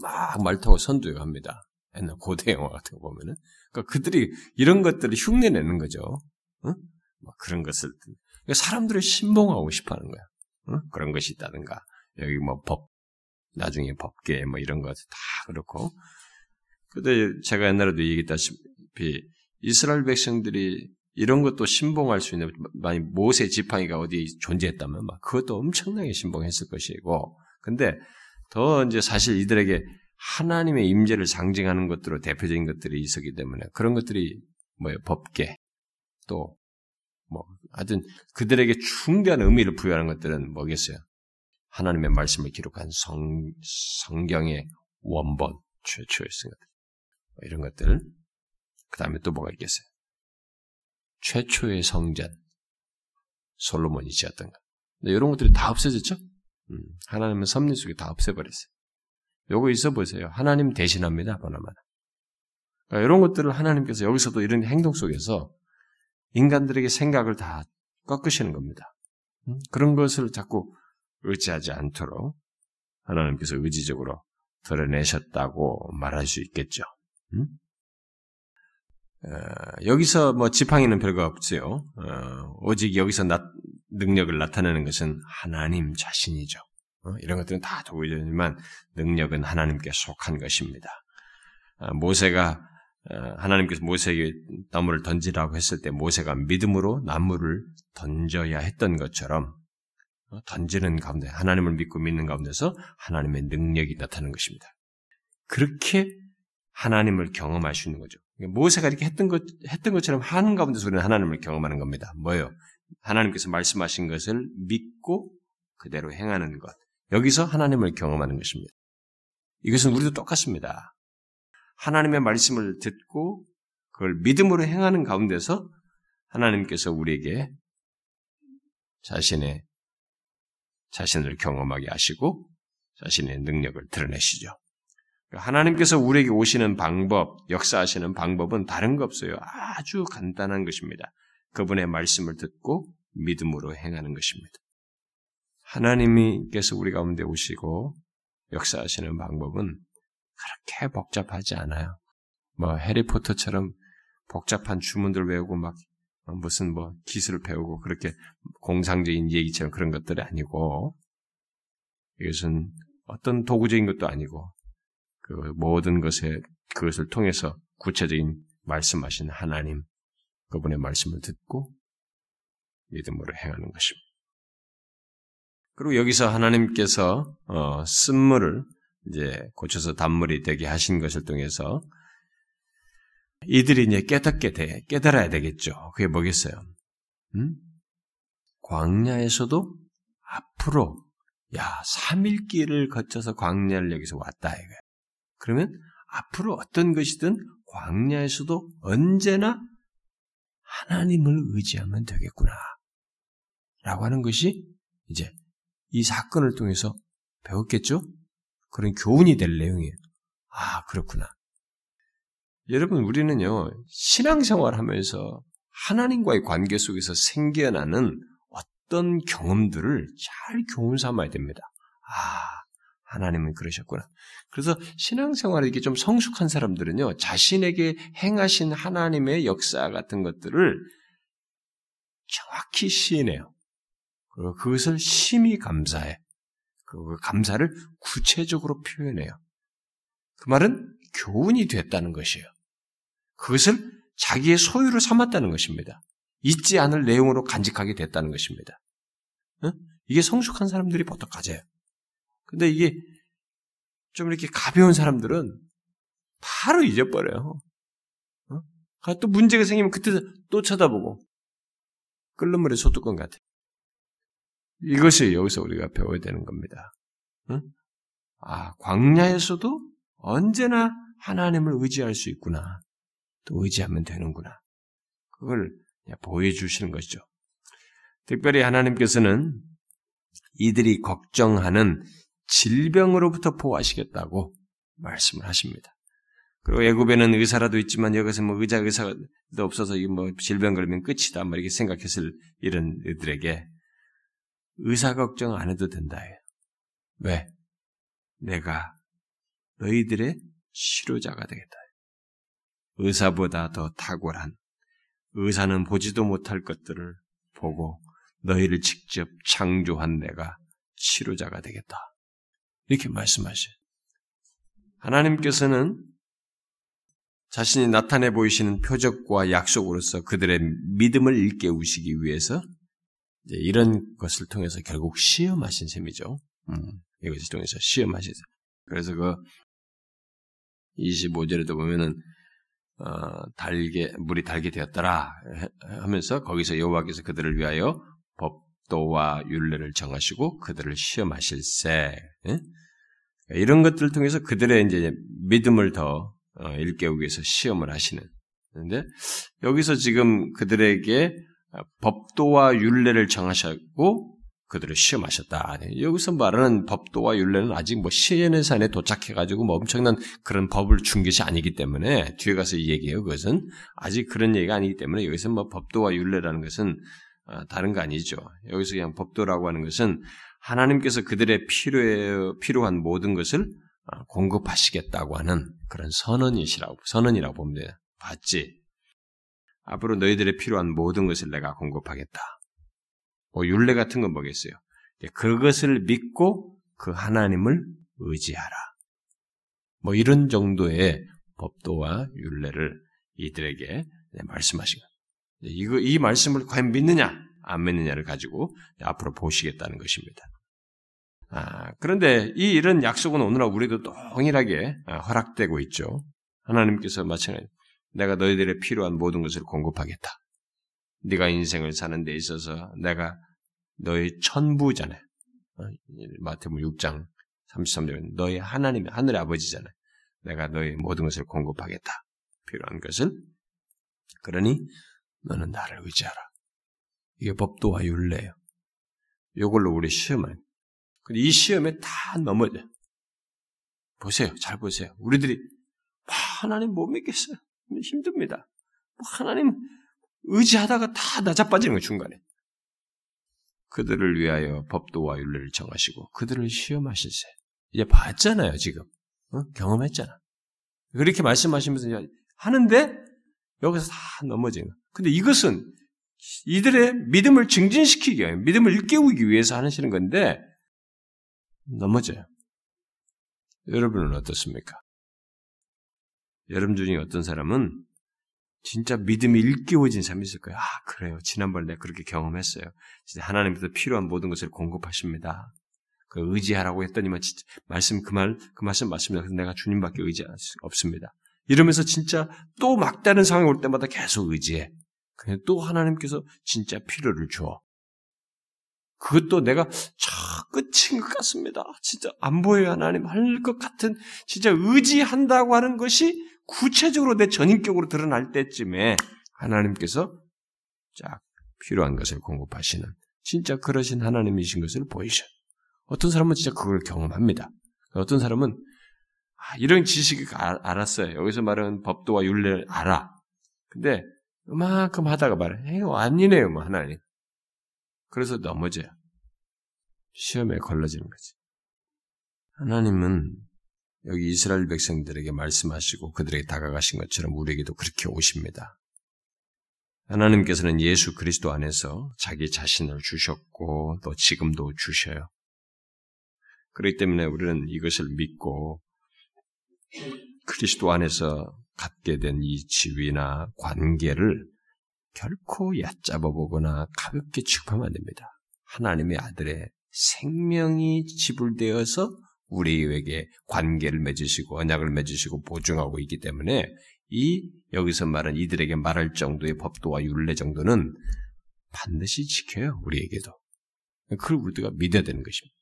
막 말 타고 선두에 갑니다. 옛날 고대 영화 같은 거 보면은. 그러니까 그들이 이런 것들을 흉내내는 거죠. 응? 뭐 그런 것을. 그러니까 사람들을 신봉하고 싶어 하는 거야. 응? 그런 것이 있다든가. 여기 뭐 법, 나중에 법계 뭐 이런 것다 그렇고. 근데 제가 옛날에도 얘기했다시피 이스라엘 백성들이 이런 것도 신봉할 수 있는 만약 모세 지팡이가 어디 존재했다면 막 그것도 엄청나게 신봉했을 것이고 근데 더 이제 사실 이들에게 하나님의 임재를 상징하는 것들로 대표적인 것들이 있었기 때문에 그런 것들이 뭐예요 법계 또 뭐 하여튼 그들에게 충분한 의미를 부여하는 것들은 뭐겠어요 하나님의 말씀을 기록한 성 성경의 원본 최초의 뭐 이런 것들 그 다음에 또 뭐가 있겠어요 최초의 성전 솔로몬이 지었던 것. 근데 이런 것들이 다 없어졌죠? 음, 하나님은 섭리 속에 다 없애버렸어요. 요거 있어 보세요. 하나님 대신합니다. 보나마나. 그러니까 이런 것들을 하나님께서 여기서도 이런 행동 속에서 인간들에게 생각을 다 꺾으시는 겁니다. 음, 그런 것을 자꾸 의지하지 않도록 하나님께서 의지적으로 드러내셨다고 말할 수 있겠죠. 음? 어, 여기서 뭐 지팡이는 별거 없지요. 어, 오직 여기서 나, 능력을 나타내는 것은 하나님 자신이죠. 어, 이런 것들은 다 도구이지만 능력은 하나님께 속한 것입니다. 아, 모세가 어, 하나님께서 모세에게 나무를 던지라고 했을 때 모세가 믿음으로 나무를 던져야 했던 것처럼 어, 던지는 가운데 하나님을 믿고 믿는 가운데서 하나님의 능력이 나타나는 것입니다. 그렇게 하나님을 경험할 수 있는 거죠. 모세가 이렇게 했던 것 했던 것처럼 하는 가운데서 우리는 하나님을 경험하는 겁니다. 뭐예요? 하나님께서 말씀하신 것을 믿고 그대로 행하는 것. 여기서 하나님을 경험하는 것입니다. 이것은 우리도 똑같습니다. 하나님의 말씀을 듣고 그걸 믿음으로 행하는 가운데서 하나님께서 우리에게 자신의 자신을 경험하게 하시고 자신의 능력을 드러내시죠. 하나님께서 우리에게 오시는 방법, 역사하시는 방법은 다른 거 없어요. 아주 간단한 것입니다. 그분의 말씀을 듣고 믿음으로 행하는 것입니다. 하나님께서 우리 가운데 오시고 역사하시는 방법은 그렇게 복잡하지 않아요. 뭐 해리포터처럼 복잡한 주문들 외우고 막 무슨 뭐 기술을 배우고 그렇게 공상적인 얘기처럼 그런 것들이 아니고 이것은 어떤 도구적인 것도 아니고 그 모든 것에 그것을 통해서 구체적인 말씀하신 하나님 그분의 말씀을 듣고 믿음으로 행하는 것입니다. 그리고 여기서 하나님께서 어, 쓴물을 이제 고쳐서 단물이 되게 하신 것을 통해서 이들이 이제 깨닫게 돼 깨달아야 되겠죠. 그게 뭐겠어요? 음? 광야에서도 앞으로 야 3일 길을 거쳐서 광야를 여기서 왔다 이거야. 그러면 앞으로 어떤 것이든 광야에서도 언제나 하나님을 의지하면 되겠구나. 라고 하는 것이 이제 이 사건을 통해서 배웠겠죠? 그런 교훈이 될 내용이에요. 아, 그렇구나. 여러분, 우리는요, 신앙생활 하면서 하나님과의 관계 속에서 생겨나는 어떤 경험들을 잘 교훈 삼아야 됩니다. 아, 하나님은 그러셨구나. 그래서 신앙생활에 이게 좀 성숙한 사람들은요, 자신에게 행하신 하나님의 역사 같은 것들을 정확히 시인해요. 그리고 그것을 심히 감사해. 그리고 그 감사를 구체적으로 표현해요. 그 말은 교훈이 됐다는 것이에요. 그것을 자기의 소유를 삼았다는 것입니다. 잊지 않을 내용으로 간직하게 됐다는 것입니다. 응? 이게 성숙한 사람들이 보통 가져요. 근데 이게 좀 이렇게 가벼운 사람들은 바로 잊어버려요. 어? 또 문제가 생기면 그때 또 쳐다보고 끓는 물에 소뚜껑 같아. 이것이 여기서 우리가 배워야 되는 겁니다. 응? 아, 광야에서도 언제나 하나님을 의지할 수 있구나. 또 의지하면 되는구나. 그걸 보여주시는 것이죠. 특별히 하나님께서는 이들이 걱정하는 질병으로부터 보호하시겠다고 말씀을 하십니다. 그리고 애굽에는 의사라도 있지만 여기서 뭐 의자 의사도 없어서 이뭐 질병 걸리면 끝이다 뭐 이렇게 생각했을 이런 이들에게 의사 걱정 안 해도 된다. 왜? 내가 너희들의 치료자가 되겠다. 의사보다 더 탁월한 의사는 보지도 못할 것들을 보고 너희를 직접 창조한 내가 치료자가 되겠다. 이렇게 말씀하셔요. 하나님께서는 자신이 나타내 보이시는 표적과 약속으로서 그들의 믿음을 일깨우시기 위해서 이런 것을 통해서 결국 시험하신 셈이죠. 음, 이것을 통해서 시험하시죠. 그래서 그 25절에도 보면은 어, 달게 물이 달게 되었더라 하면서 거기서 여호와께서 그들을 위하여 법도와 율례를 정하시고 그들을 시험하실세. 예? 이런 것들을 통해서 그들의 이제 믿음을 더 어, 일깨우기 위해서 시험을 하시는. 그런데 여기서 지금 그들에게 법도와 율례를 정하셨고 그들을 시험하셨다. 여기서 말하는 법도와 율례는 아직 뭐 시연의 산에 도착해가지고 뭐 엄청난 그런 법을 준 것이 아니기 때문에 뒤에 가서 얘기해요. 그것은 아직 그런 얘기가 아니기 때문에 여기서 뭐 법도와 율례라는 것은 어, 다른 거 아니죠. 여기서 그냥 법도라고 하는 것은 하나님께서 그들의 필요에 필요한 모든 것을 어, 공급하시겠다고 하는 그런 선언이시라고 선언이라고 돼요. 봤지? 앞으로 너희들의 필요한 모든 것을 내가 공급하겠다. 뭐 율례 같은 건 뭐겠어요? 그것을 믿고 그 하나님을 의지하라. 뭐 이런 정도의 법도와 율례를 이들에게 말씀하신 것. 이거 이 말씀을 과연 믿느냐 안 믿느냐를 가지고 앞으로 보시겠다는 것입니다. 아, 그런데 이 이런 약속은 오늘날 우리도 동일하게 아, 허락되고 있죠. 하나님께서 마찬가지 내가 너희들의 필요한 모든 것을 공급하겠다. 네가 인생을 사는 데 있어서 내가 너의 천부잖아요. 어, 마태복음 6장 33절 너희 하나님이 하늘의 아버지잖아요. 내가 너희 모든 것을 공급하겠다. 필요한 것을. 그러니 너는 나를 의지하라. 이게 법도와 율례예요. 이걸로 우리 시험을. 근데 이 시험에 다 넘어져. 보세요. 잘 보세요. 우리들이 하나님 못 믿겠어요. 힘듭니다. 하나님 의지하다가 다 나자빠지는 거 중간에. 그들을 위하여 법도와 율례를 정하시고 그들을 시험하실세. 이제 봤잖아요, 지금. 어? 경험했잖아. 그렇게 말씀하시면서 하는데 여기서 다 넘어지는. 근데 이것은 이들의 믿음을 증진시키기 위해, 믿음을 일깨우기 위해서 하시는 건데 넘어져요. 여러분은 어떻습니까? 여러분 중에 어떤 사람은 진짜 믿음이 일깨워진 사람이 있을 거예요. 아, 그래요. 지난번에 내가 그렇게 경험했어요. 진짜 하나님께서 필요한 모든 것을 공급하십니다. 그 의지하라고 했더니만 진짜 말씀 그 말, 그 말씀 맞습니다. 그래서 내가 주님밖에 의지할 수 없습니다. 이러면서 진짜 또 막다른 상황이 올 때마다 계속 의지해. 그냥 또 하나님께서 진짜 필요를 줘. 그것도 내가 저 끝인 것 같습니다. 진짜 안 보여요, 하나님. 할 것 같은, 진짜 의지한다고 하는 것이 구체적으로 내 전인격으로 드러날 때쯤에 하나님께서 쫙 필요한 것을 공급하시는 진짜 그러신 하나님이신 것을 보이셔. 어떤 사람은 진짜 그걸 경험합니다. 어떤 사람은 아, 이런 지식을 알았어요. 여기서 말하는 법도와 윤례를 알아. 근데 그만큼 하다가 말해. 에이, 아니네요, 뭐, 하나님. 그래서 넘어져요. 시험에 걸러지는 거지. 하나님은 여기 이스라엘 백성들에게 말씀하시고 그들에게 다가가신 것처럼 우리에게도 그렇게 오십니다. 하나님께서는 예수 그리스도 안에서 자기 자신을 주셨고 또 지금도 주셔요. 그렇기 때문에 우리는 이것을 믿고 그리스도 안에서 갖게 된 이 지위나 관계를 결코 얕잡아 보거나 가볍게 취급하면 안 됩니다. 하나님의 아들의 생명이 지불되어서 우리에게 관계를 맺으시고 언약을 맺으시고 보증하고 있기 때문에 이 여기서 말한 이들에게 말할 정도의 법도와 율례 정도는 반드시 지켜요 우리에게도. 그걸 우리가 믿어야 되는 것입니다.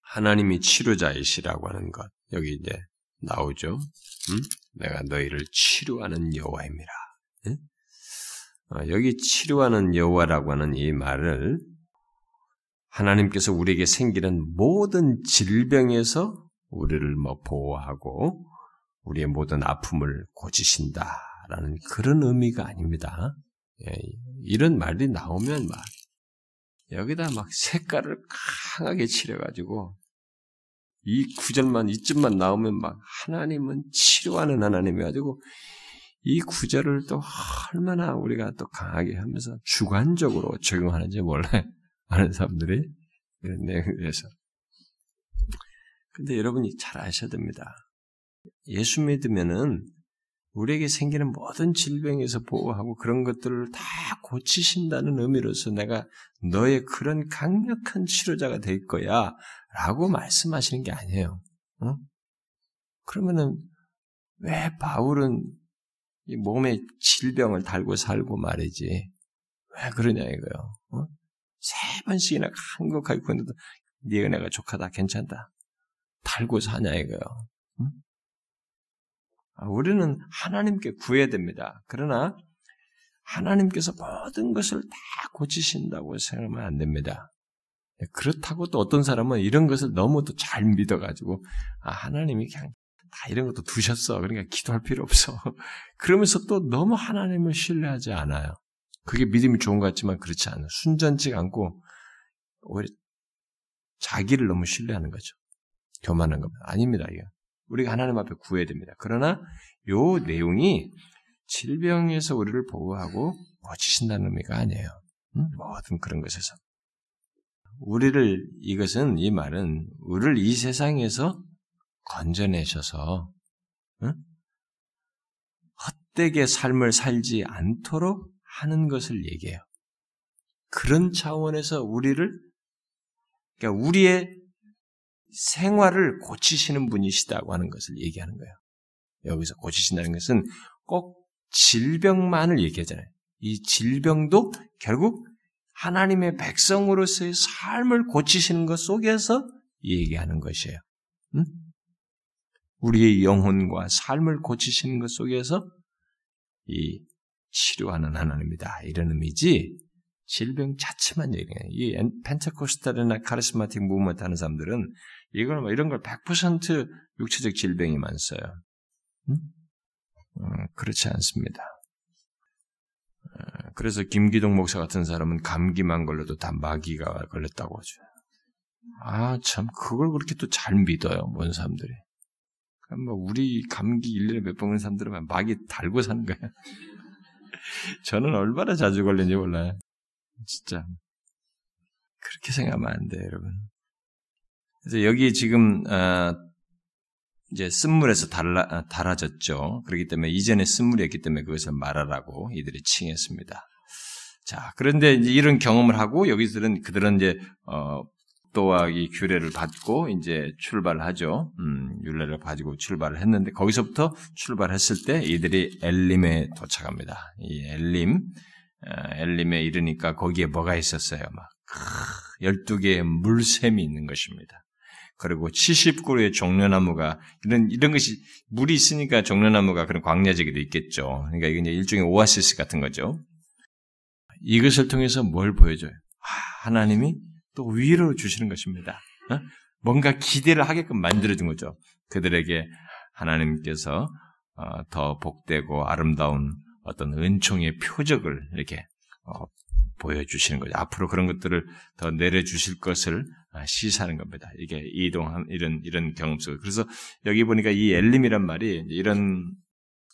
하나님이 치료자이시라고 하는 것 여기 이제 나오죠. 음? 내가 너희를 치료하는 여호와입니다. 예? 어, 여기 치료하는 여호와라고 하는 이 말을 하나님께서 우리에게 생기는 모든 질병에서 우리를 뭐 보호하고 우리의 모든 아픔을 고치신다라는 그런 의미가 아닙니다. 예, 이런 말이 나오면 막 여기다 막 색깔을 강하게 칠해가지고 이 구절만 이쯤만 나오면 막 하나님은 치료하는 하나님이 가지고 이 구절을 또 얼마나 우리가 또 강하게 하면서 주관적으로 적용하는지 몰라요. 많은 사람들이 이런 내용에 대해서. 근데 여러분이 잘 아셔야 됩니다. 예수 믿으면은 우리에게 생기는 모든 질병에서 보호하고 그런 것들을 다 고치신다는 의미로서 내가 너의 그런 강력한 치료자가 될 거야 라고 말씀하시는 게 아니에요. 어? 그러면은 왜 바울은 이 몸의 질병을 달고 살고 말이지 왜 그러냐 이거요. 어? 세 번씩이나 한국하게 구했는데 네 은혜가 족하다 괜찮다 달고 사냐 이거요. 응? 아, 우리는 하나님께 구해야 됩니다. 그러나 하나님께서 모든 것을 다 고치신다고 생각하면 안 됩니다. 그렇다고 또 어떤 사람은 이런 것을 너무 또 잘 믿어가지고 아 하나님이 그냥 다 이런 것도 두셨어. 그러니까 기도할 필요 없어. 그러면서 또 너무 하나님을 신뢰하지 않아요. 그게 믿음이 좋은 것 같지만 그렇지 않아요. 순전치 않고 오히려 자기를 너무 신뢰하는 거죠. 교만한 겁니다. 아닙니다. 이게. 우리가 하나님 앞에 구해야 됩니다. 그러나 요 내용이 질병에서 우리를 보호하고 고치신다는 의미가 아니에요. 응? 모든 그런 것에서. 우리를, 이것은, 이 말은, 우리를 이 세상에서 건져내셔서, 응? 헛되게 삶을 살지 않도록 하는 것을 얘기해요. 그런 차원에서 우리를, 그러니까 우리의 생활을 고치시는 분이시다고 하는 것을 얘기하는 거예요. 여기서 고치신다는 것은 꼭 질병만을 얘기하잖아요. 이 질병도 결국 하나님의 백성으로서의 삶을 고치시는 것 속에서 얘기하는 것이에요. 응? 우리의 영혼과 삶을 고치시는 것 속에서 이 치료하는 하나님이다. 이런 의미지 질병 자체만 얘기해요. 이 펜테코스탈이나 카리스마틱 무브먼트 하는 사람들은 이걸 뭐 이런 걸 100% 육체적 질병이만 써요. 음? 음, 그렇지 않습니다. 어, 그래서 김기동 목사 같은 사람은 감기만 걸려도 다 마귀가 걸렸다고 하죠. 아, 참, 그걸 그렇게 또 잘 믿어요, 뭔 사람들이. 뭐, 우리 감기 1년에 몇 번 걸린 사람들은 마귀 달고 사는 거야. 저는 얼마나 자주 걸리는지 몰라요. 진짜. 그렇게 생각하면 안 돼요, 여러분. 그래서 여기 지금, 어, 이제 쓴물에서 달라, 아, 달아졌죠. 그렇기 때문에 이전에 쓴물이었기 때문에 그것을 말하라고 이들이 칭했습니다. 자, 그런데 이런 경험을 하고 여기서는 그들은 이제 어, 또와 이 규례를 받고 이제 출발을 하죠. 음, 율례를 가지고 출발을 했는데 거기서부터 출발했을 때 이들이 엘림에 도착합니다. 이 엘림, 아, 엘림에 이르니까 거기에 뭐가 있었어요? 막 12개의 물샘이 있는 것입니다. 그리고 70그루의 종려나무가 이런 이런 것이 물이 있으니까 종려나무가 그런 광야지기도 있겠죠. 그러니까 이게 일종의 오아시스 같은 거죠. 이것을 통해서 뭘 보여줘요? 하나님이 또 위로 주시는 것입니다. 어? 뭔가 기대를 하게끔 만들어준 거죠. 그들에게 하나님께서 어, 더 복되고 아름다운 어떤 은총의 표적을 이렇게 어, 보여주시는 거죠. 앞으로 그런 것들을 더 내려주실 것을 아, 시사하는 겁니다. 이게 이동한 이런 이런 경험 속에 그래서 여기 보니까 이 엘림이란 말이 이런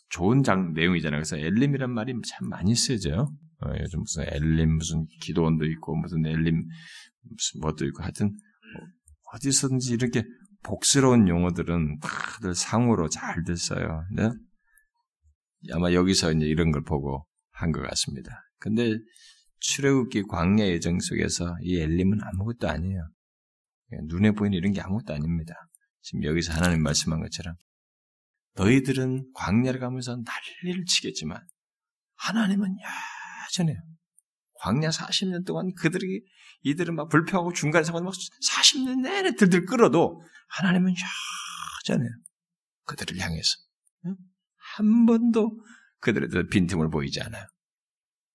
좋은 장 내용이잖아요. 그래서 엘림이란 말이 참 많이 쓰여져요. 어, 요즘 무슨 엘림 무슨 기도원도 있고 무슨 엘림 무슨 뭐도 있고 하여튼 어디서든지 이렇게 복스러운 용어들은 다들 상으로 잘들 써요. 네? 아마 여기서 이제 이런 걸 보고 한 것 같습니다. 근데 출애굽기 광야 예정 속에서 이 엘림은 아무것도 아니에요. 눈에 보이는 이런 게 아무것도 아닙니다. 지금 여기서 하나님 말씀한 것처럼 너희들은 광야를 가면서 난리를 치겠지만 하나님은 여전해요. 광야 40년 동안 그들이 이들은 막 불평하고 중간에 서막 40년 내내 들들 끌어도 하나님은 여전해요. 그들을 향해서 한 번도 그들에 대해서 빈틈을 보이지 않아요.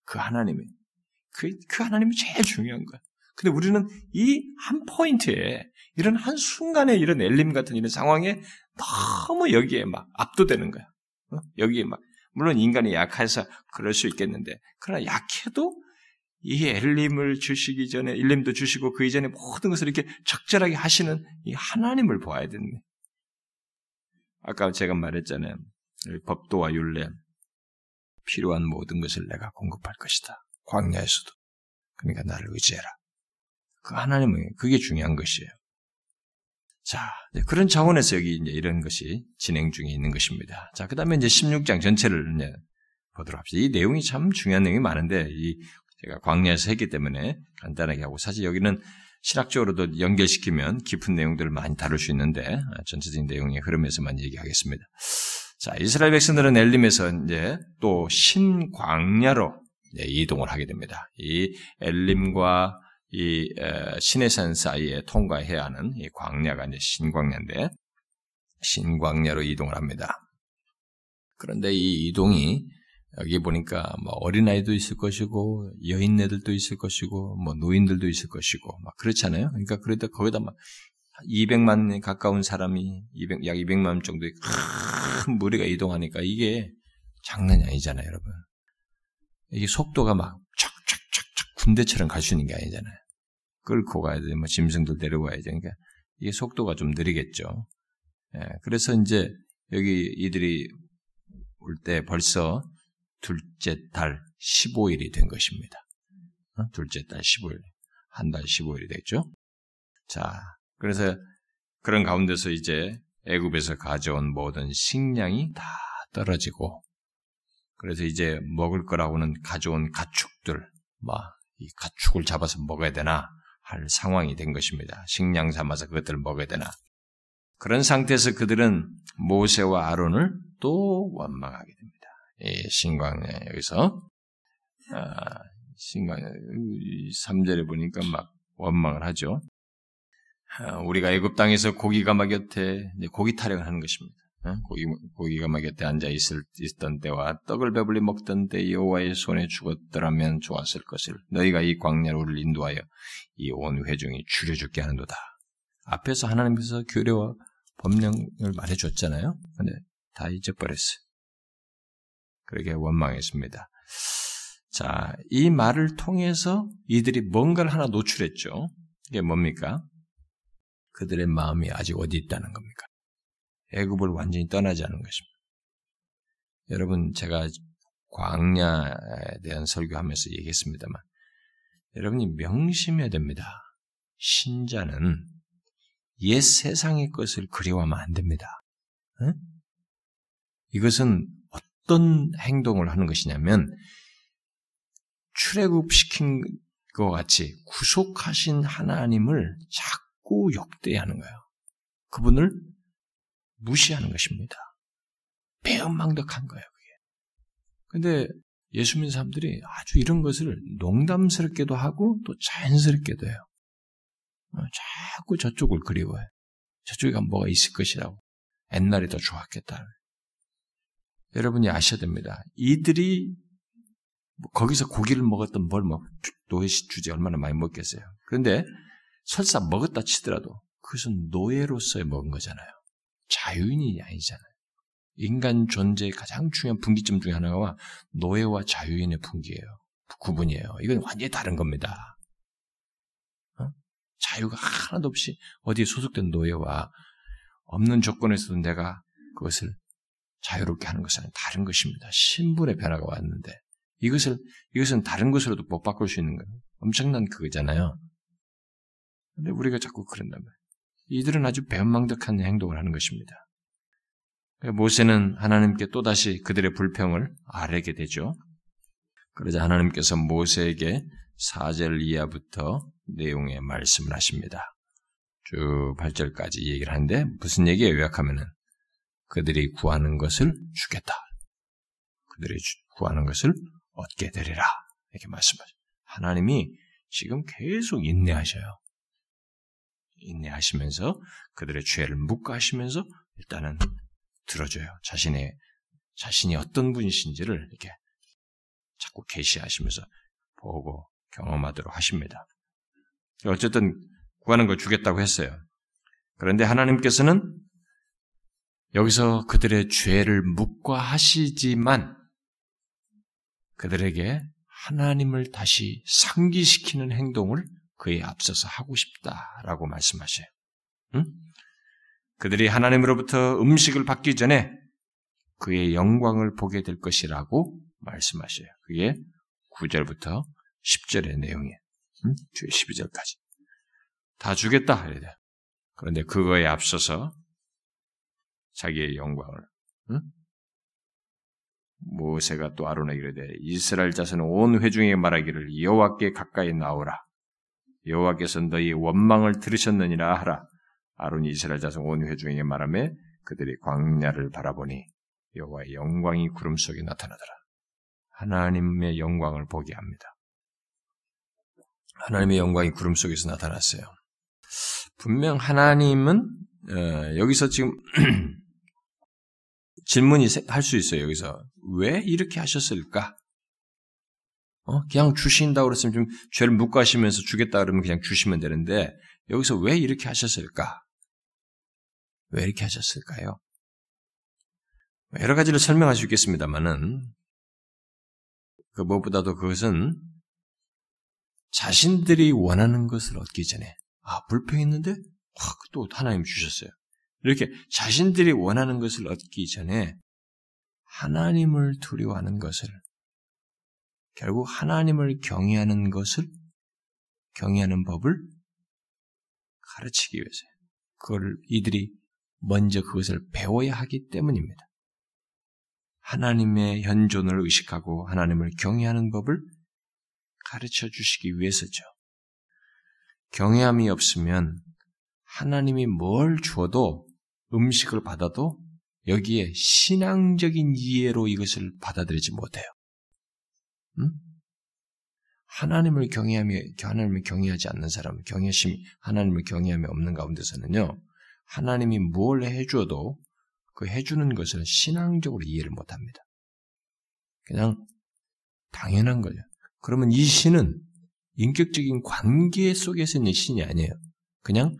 그 하나님이 그, 그 하나님이 제일 중요한 거야. 근데 우리는 이 한 포인트에 이런 한 순간에 이런 엘림 같은 이런 상황에 너무 여기에 막 압도되는 거야. 어? 여기에 막 물론 인간이 약해서 그럴 수 있겠는데 그러나 약해도 이 엘림을 주시기 전에 엘림도 주시고 그 이전에 모든 것을 이렇게 적절하게 하시는 이 하나님을 보아야 거예요. 아까 제가 말했잖아요. 법도와 율례 필요한 모든 것을 내가 공급할 것이다. 광야에서도. 그러니까 나를 의지해라. 그 하나님은 그게 중요한 것이에요. 자, 그런 차원에서 여기 이제 이런 것이 진행 중에 있는 것입니다. 자, 그 다음에 이제 16장 전체를 이제 보도록 합시다. 이 내용이 참 중요한 내용이 많은데, 이 제가 광야에서 했기 때문에 간단하게 하고, 사실 여기는 신학적으로도 연결시키면 깊은 내용들을 많이 다룰 수 있는데, 전체적인 내용의 흐름에서만 얘기하겠습니다. 자, 이스라엘 백성들은 엘림에서 이제 또 신광야로 이동을 하게 됩니다. 이 엘림과 이 시내산 사이에 통과해야 하는 이 광야가 이제 신광야인데 신광야로 이동을 합니다. 그런데 이 이동이 여기 보니까 뭐 어린아이도 있을 것이고 여인네들도 있을 것이고 뭐 노인들도 있을 것이고 막 그렇잖아요. 그러니까 그래도 거기다 막 200만 가까운 사람이 200, 약 200만 정도의 큰 무리가 이동하니까 이게 장난이 아니잖아요, 여러분. 이게 속도가 막 촥촥촥촥 군대처럼 갈 수 있는 게 아니잖아요. 끌고 가야 돼, 뭐 짐승들 데려가야 돼. 그러니까 이게 속도가 좀 느리겠죠. 예, 그래서 이제 여기 이들이 올 때 벌써 둘째 달 15일이 된 것입니다. 어? 둘째 달 15일. 한 달 15일이 됐죠. 자, 그래서 그런 가운데서 이제 애굽에서 가져온 모든 식량이 다 떨어지고 그래서 이제 먹을 거라고는 가져온 가축들, 막 이 가축을 잡아서 먹어야 되나 할 상황이 된 것입니다. 식량 삼아서 그것들을 먹어야 되나. 그런 상태에서 그들은 모세와 아론을 또 원망하게 됩니다. 이 신광에 여기서 아, 신광에 3절에 보니까 막 원망을 하죠. 아, 우리가 애굽 땅에서 고기 가마 곁에 고기 타령을 하는 것입니다. 어? 고기, 고기 가마 곁에 앉아 있을, 있던 때와 떡을 배불리 먹던 때 여호와의 손에 죽었더라면 좋았을 것을 너희가 이 광야로 우리를 인도하여 이 온 회중이 줄여 죽게 하는도다. 앞에서 하나님께서 규례와 법령을 말해줬잖아요. 근데 다 잊어버렸어요. 그렇게 원망했습니다. 자, 이 말을 통해서 이들이 뭔가를 하나 노출했죠. 이게 뭡니까? 그들의 마음이 아직 어디 있다는 겁니까? 애굽을 완전히 떠나지 않은 것입니다. 여러분 제가 광야에 대한 설교하면서 얘기했습니다만 여러분이 명심해야 됩니다. 신자는 옛 세상의 것을 그리워하면 안 됩니다. 응? 이것은 어떤 행동을 하는 것이냐면 출애굽 시킨 것 같이 구속하신 하나님을 자꾸 욕대하는 거예요. 그분을 무시하는 것입니다. 배은망덕한 거예요, 그게. 근데 예수 믿는 사람들이 아주 이런 것을 농담스럽게도 하고 또 자연스럽게도 해요. 어, 자꾸 저쪽을 그리워해. 저쪽에 뭐가 있을 것이라고. 옛날이 더 좋았겠다. 여러분이 아셔야 됩니다. 이들이 뭐 거기서 고기를 먹었던 뭘 먹, 노예시 주제 얼마나 많이 먹겠어요. 그런데 설사 먹었다 치더라도 그것은 노예로서의 먹은 거잖아요. 자유인이 아니잖아요. 인간 존재의 가장 중요한 분기점 중에 하나가 노예와 자유인의 분기예요. 구분이에요. 이건 완전히 다른 겁니다. 어? 자유가 하나도 없이 어디에 소속된 노예와 없는 조건에서도 내가 그것을 자유롭게 하는 것은 다른 것입니다. 신분의 변화가 왔는데 이것을 이것은 다른 것으로도 못 바꿀 수 있는 거예요. 엄청난 그거잖아요. 근데 우리가 자꾸 그런다면 이들은 아주 배은망덕한 행동을 하는 것입니다. 모세는 하나님께 또다시 그들의 불평을 아뢰게 되죠. 그러자 하나님께서 모세에게 4절 이하부터 내용의 말씀을 하십니다. 쭉 8절까지 얘기를 하는데 무슨 얘기예요? 요약하면은 그들이 구하는 것을 주겠다. 그들이 구하는 것을 얻게 되리라. 이렇게 말씀하죠. 하나님이 지금 계속 인내하셔요. 인내하시면서 그들의 죄를 묵과하시면서 일단은 들어줘요. 자신의 자신이 어떤 분이신지를 이렇게 자꾸 계시하시면서 보고 경험하도록 하십니다. 어쨌든 구하는 걸 주겠다고 했어요. 그런데 하나님께서는 여기서 그들의 죄를 묵과하시지만 그들에게 하나님을 다시 상기시키는 행동을 그에 앞서서 하고 싶다라고 말씀하셔요. 응? 그들이 하나님으로부터 음식을 받기 전에 그의 영광을 보게 될 것이라고 말씀하셔요. 그게 9절부터 10절의 내용이에요. 응? 12절까지. 다 주겠다. 그런데 그거에 앞서서 자기의 영광을 응? 모세가 또 아론에게 이르되 이스라엘 자손은 온 회중에 말하기를 여호와께 가까이 나오라 여호와께서 너희 원망을 들으셨느니라 하라. 아론이 이스라엘 자손 온 회중에게 말하며 그들이 광야를 바라보니 여호와의 영광이 구름 속에 나타나더라. 하나님의 영광을 보게 합니다. 하나님의 영광이 구름 속에서 나타났어요. 분명 하나님은 어, 여기서 지금 질문이 할 수 있어요. 여기서 왜 이렇게 하셨을까? 어? 그냥 주신다고 그랬으면 좀 죄를 묵과하시면서 주겠다 그러면 그냥 주시면 되는데 여기서 왜 이렇게 하셨을까? 왜 이렇게 하셨을까요? 여러 가지를 설명할 수 있겠습니다만은 그 무엇보다도 그것은 자신들이 원하는 것을 얻기 전에 아 불평했는데 확 또 하나님 주셨어요. 이렇게 자신들이 원하는 것을 얻기 전에 하나님을 두려워하는 것을 결국 하나님을 경외하는 것을 경외하는 법을 가르치기 위해서요. 그걸 이들이 먼저 그것을 배워야 하기 때문입니다. 하나님의 현존을 의식하고 하나님을 경외하는 법을 가르쳐 주시기 위해서죠. 경외함이 없으면 하나님이 뭘 주어도 음식을 받아도 여기에 신앙적인 이해로 이것을 받아들이지 못해요. 응? 하나님을 경외함이 하나님을 경외하지 않는 사람, 경외심 하나님을 경외함이 없는 가운데서는요. 하나님이 뭘 해줘도 그 해주는 것을 신앙적으로 이해를 못합니다. 그냥 당연한 거죠. 그러면 이 신은 인격적인 관계 속에서 있는 신이 아니에요. 그냥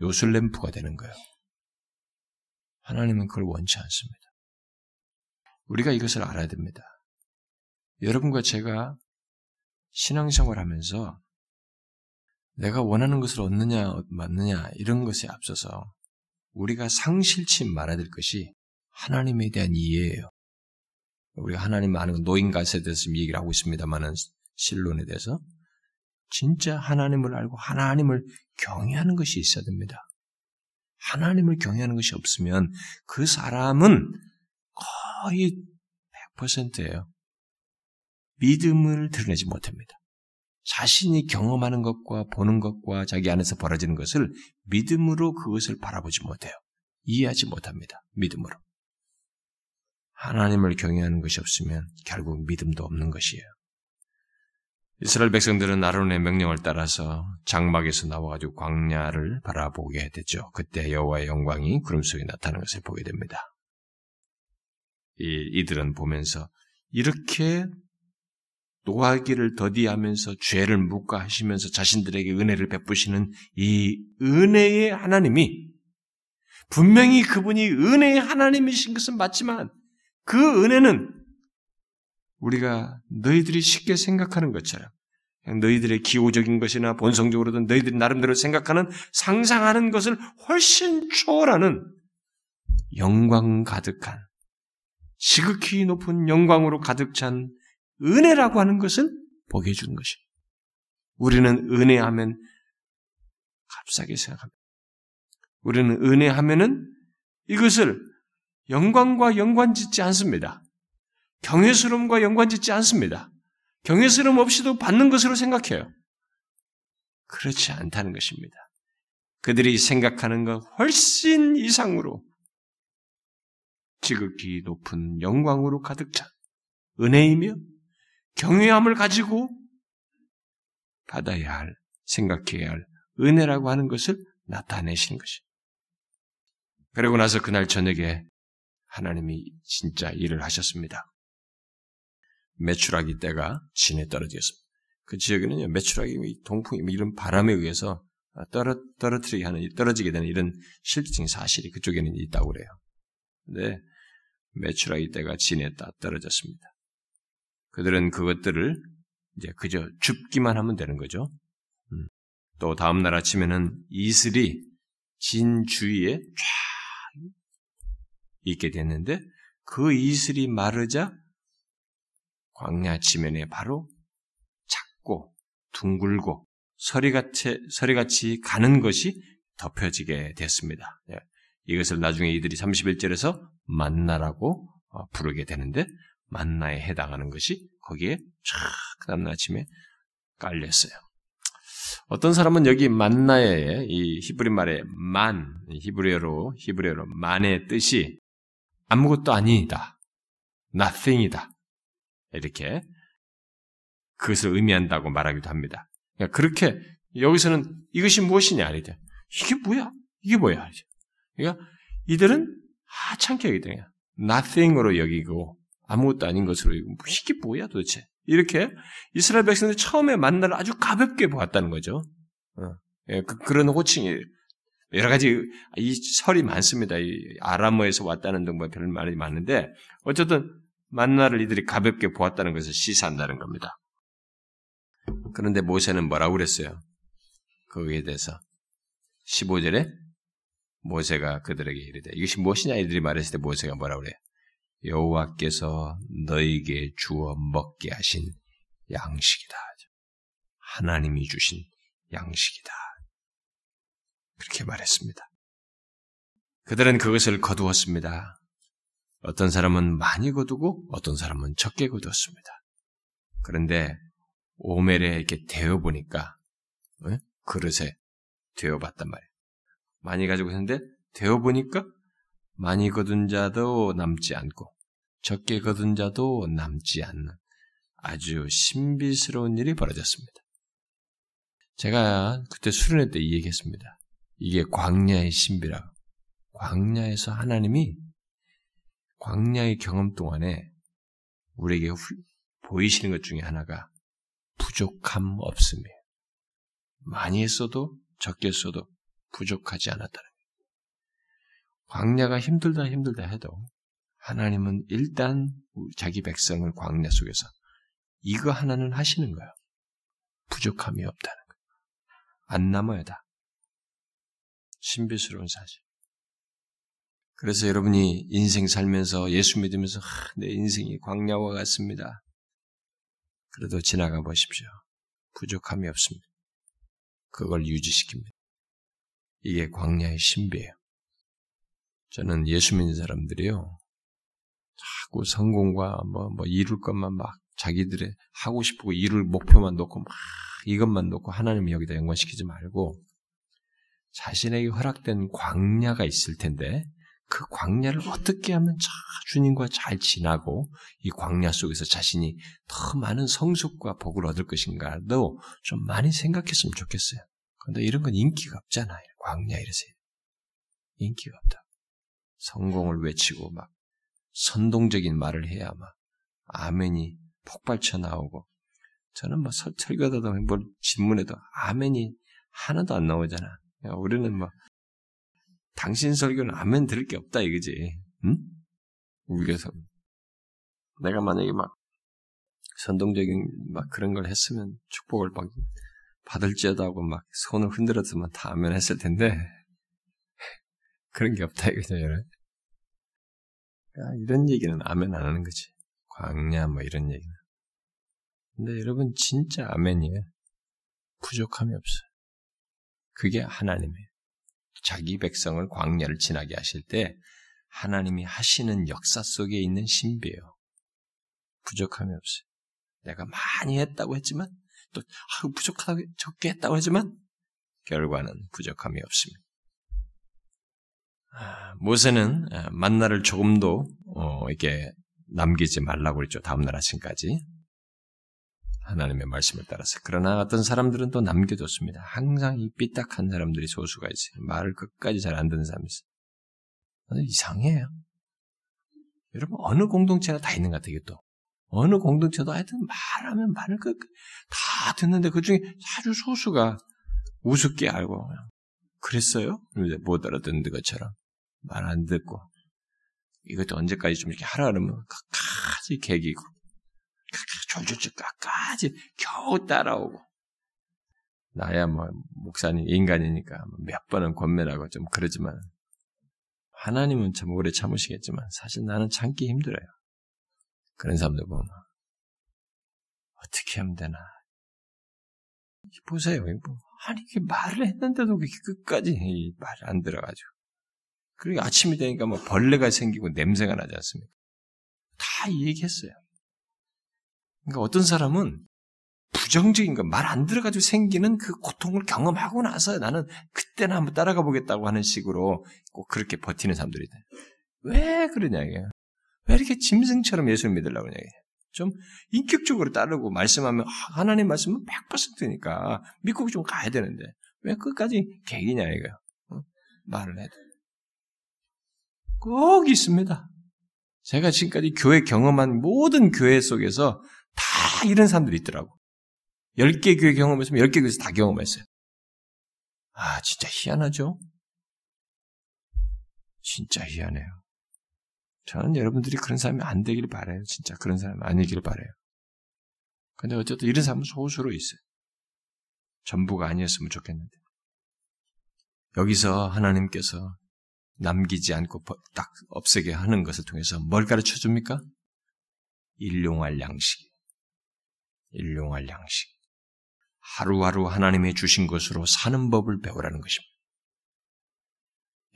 요술램프가 되는 거예요. 하나님은 그걸 원치 않습니다. 우리가 이것을 알아야 됩니다. 여러분과 제가 신앙생활 하면서 내가 원하는 것을 얻느냐, 맞느냐, 이런 것에 앞서서 우리가 상실치 말아야 될 것이 하나님에 대한 이해예요. 우리가 하나님 아는 노인가세에 대해서 얘기를 하고 있습니다만은 신론에 대해서 진짜 하나님을 알고 하나님을 경외하는 것이 있어야 됩니다. 하나님을 경외하는 것이 없으면 그 사람은 거의 100%예요. 믿음을 드러내지 못합니다. 자신이 경험하는 것과 보는 것과 자기 안에서 벌어지는 것을 믿음으로 그것을 바라보지 못해요. 이해하지 못합니다. 믿음으로. 하나님을 경외하는 것이 없으면 결국 믿음도 없는 것이에요. 이스라엘 백성들은 아론의 명령을 따라서 장막에서 나와가지고 광야를 바라보게 됐죠. 그때 여호와의 영광이 구름 속에 나타나는 것을 보게 됩니다. 이, 이들은 보면서 이렇게 노하기를 더디하면서 죄를 묵과하시면서 자신들에게 은혜를 베푸시는 이 은혜의 하나님이 분명히 그분이 은혜의 하나님이신 것은 맞지만 그 은혜는 우리가 너희들이 쉽게 생각하는 것처럼 너희들의 기호적인 것이나 본성적으로든 너희들이 나름대로 생각하는 상상하는 것을 훨씬 초월하는 영광 가득한 지극히 높은 영광으로 가득 찬 은혜라고 하는 것을 보게 해주는 것이. 우리는 은혜하면 값싸게 생각합니다. 우리는 은혜하면은 이것을 영광과 연관짓지 않습니다. 경외스러움과 연관짓지 않습니다. 경외스러움 없이도 받는 것으로 생각해요. 그렇지 않다는 것입니다. 그들이 생각하는 것 훨씬 이상으로 지극히 높은 영광으로 가득 찬 은혜이며 경외함을 가지고 받아야 할, 생각해야 할 은혜라고 하는 것을 나타내시는 것이. 그러고 나서 그날 저녁에 하나님이 진짜 일을 하셨습니다. 매출하기 때가 진에 떨어지었습니다. 그 지역에는요, 매출하기, 동풍이 이런 바람에 의해서 떨어, 떨어뜨리게 하는, 떨어지게 되는 이런 실질적인 사실이 그쪽에는 있다고 그래요. 근데 매출하기 때가 진에 딱 떨어졌습니다. 그들은 그것들을 이제 그저 줍기만 하면 되는 거죠. 음. 또 다음날 아침에는 이슬이 진 주위에 쫙 있게 됐는데 그 이슬이 마르자 광야 지면에 바로 작고 둥글고 서리같이, 서리같이 가는 것이 덮여지게 됐습니다. 예. 이것을 나중에 이들이 31절에서 만나라고 어, 부르게 되는데 만나에 해당하는 것이 거기에 촥그 다음날 아침에 깔렸어요. 어떤 사람은 여기 만나의 이 히브리 말의 만, 히브리어로, 히브리어로 만의 뜻이 아무것도 아니다. nothing이다. 이렇게 그것을 의미한다고 말하기도 합니다. 그러니까 그렇게 여기서는 이것이 무엇이냐 아니죠. 이게 뭐야? 이게 뭐야? 그러니까 이들은 하찮게 여기더냐. nothing으로 여기고 아무것도 아닌 것으로 이게 뭐야 도대체? 이렇게 이스라엘 백성들이 처음에 만나를 아주 가볍게 보았다는 거죠. 어. 예, 그, 런 호칭이 여러 가지 이 설이 많습니다. 이 아람어에서 왔다는 등뭐 별 말이 많은데 어쨌든 만나를 이들이 가볍게 보았다는 것을 시사한다는 겁니다. 그런데 모세는 뭐라고 그랬어요? 거기에 대해서 15절에 모세가 그들에게 이르되 이것이 무엇이냐 이들이 말했을 때 모세가 뭐라고 그래요? 여호와께서 너에게 주어 먹게 하신 양식이다. 하나님이 주신 양식이다. 그렇게 말했습니다. 그들은 그것을 거두었습니다. 어떤 사람은 많이 거두고 어떤 사람은 적게 거두었습니다. 그런데 오멜에 이렇게 데워보니까 네? 그릇에 데워봤단 말이에요. 많이 가지고 있는데 데워보니까 많이 거둔 자도 남지 않고 적게 거둔 자도 남지 않는 아주 신비스러운 일이 벌어졌습니다. 제가 그때 수련회 때 이 얘기했습니다. 이게 광야의 신비라. 광야에서 하나님이 광야의 경험 동안에 우리에게 보이시는 것 중에 하나가 부족함 없음이에요. 많이 했어도 적게 했어도 부족하지 않았다는 거예요. 광야가 힘들다 힘들다 해도 하나님은 일단 자기 백성을 광야 속에서 이거 하나는 하시는 거예요. 부족함이 없다는 거예요. 안 남아야 다. 신비스러운 사실. 그래서 여러분이 인생 살면서 예수 믿으면서 하, 내 인생이 광야와 같습니다. 그래도 지나가 보십시오. 부족함이 없습니다. 그걸 유지시킵니다. 이게 광야의 신비예요. 저는 예수 믿는 사람들이요. 자꾸 성공과 뭐, 뭐 이룰 것만 막 자기들의 하고 싶고 이룰 목표만 놓고 막 이것만 놓고 하나님 여기다 연관시키지 말고 자신에게 허락된 광야가 있을 텐데 그 광야를 어떻게 하면 주님과 잘 지나고 이 광야 속에서 자신이 더 많은 성숙과 복을 얻을 것인가도 좀 많이 생각했으면 좋겠어요. 그런데 이런 건 인기가 없잖아요. 광야 이러세요. 인기가 없다. 성공을 외치고 막 선동적인 말을 해야 막 아멘이 폭발쳐 나오고 저는 뭐 설교다도 뭘 질문해도 아멘이 하나도 안 나오잖아. 우리는 뭐 당신 설교는 아멘 들을 게 없다 이거지. 응? 우리에서 내가 만약에 막 선동적인 막 그런 걸 했으면 축복을 막 받을지어도 하고 막 손을 흔들었으면 다 아멘 했을 텐데 그런 게 없다 이거죠, 여러분. 이런 얘기는 아멘 안 하는 거지. 광야 뭐 이런 얘기는. 근데 여러분 진짜 아멘이에요. 부족함이 없어요. 그게 하나님이에요. 자기 백성을 광야를 지나게 하실 때 하나님이 하시는 역사 속에 있는 신비예요. 부족함이 없어요. 내가 많이 했다고 했지만 또 아, 부족하다고 적게 했다고 하지만 결과는 부족함이 없습니다. 아, 모세는 아, 만나를 조금도 어, 이렇게 남기지 말라고 그랬죠. 다음날 아침까지. 하나님의 말씀을 따라서. 그러나 어떤 사람들은 또 남겨뒀습니다. 항상 이 삐딱한 사람들이 소수가 있어요. 말을 끝까지 잘 안 듣는 사람이 있어요. 이상해요. 여러분, 어느 공동체나 다 있는 것 같아요, 또. 어느 공동체도 하여튼 말하면 말을 끝, 다 듣는데 그 중에 아주 소수가 우습게 알고, 그랬어요? 못 알아듣는 것처럼. 말 안 듣고. 이것도 언제까지 좀 이렇게 하라 그러면 끝까지 개기고. 졸졸졸 끝까지 겨우 따라오고. 나야 뭐 목사님 인간이니까 뭐몇 번은 권면하고 좀 그러지만 하나님은 참 오래 참으시겠지만 사실 나는 참기 힘들어요. 그런 사람들 보면 어떻게 하면 되나 보세요. 뭐, 아니 이게 말을 했는데도 끝까지 말 안 들어가지고 그리고 아침이 되니까 뭐 벌레가 생기고 냄새가 나지 않습니까? 다 얘기했어요. 그러니까 어떤 사람은 부정적인 거, 말안 들어가지고 생기는 그 고통을 경험하고 나서 나는 그때는 한번 따라가 보겠다고 하는 식으로 꼭 그렇게 버티는 사람들이 돼. 왜 그러냐, 이게. 왜 이렇게 짐승처럼 예수 믿으려고 그러냐, 이게. 좀 인격적으로 따르고 말씀하면, 아, 하나님 말씀은 100%니까 믿고 좀 가야 되는데, 왜 끝까지 개기냐, 이거. 어? 말을 해도. 꼭 있습니다. 제가 지금까지 교회 경험한 모든 교회 속에서 다 이런 사람들이 있더라고. 10개 교회 경험했으면 10개 교회에서 다 경험했어요. 아, 진짜 희한하죠? 진짜 희한해요. 저는 여러분들이 그런 사람이 안 되기를 바래요. 진짜 그런 사람이 아니기를 바래요. 근데 어쨌든 이런 사람은 소수로 있어요. 전부가 아니었으면 좋겠는데. 여기서 하나님께서 남기지 않고 딱 없애게 하는 것을 통해서 뭘 가르쳐 줍니까? 일용할 양식. 일용할 양식. 하루하루 하나님의 주신 것으로 사는 법을 배우라는 것입니다.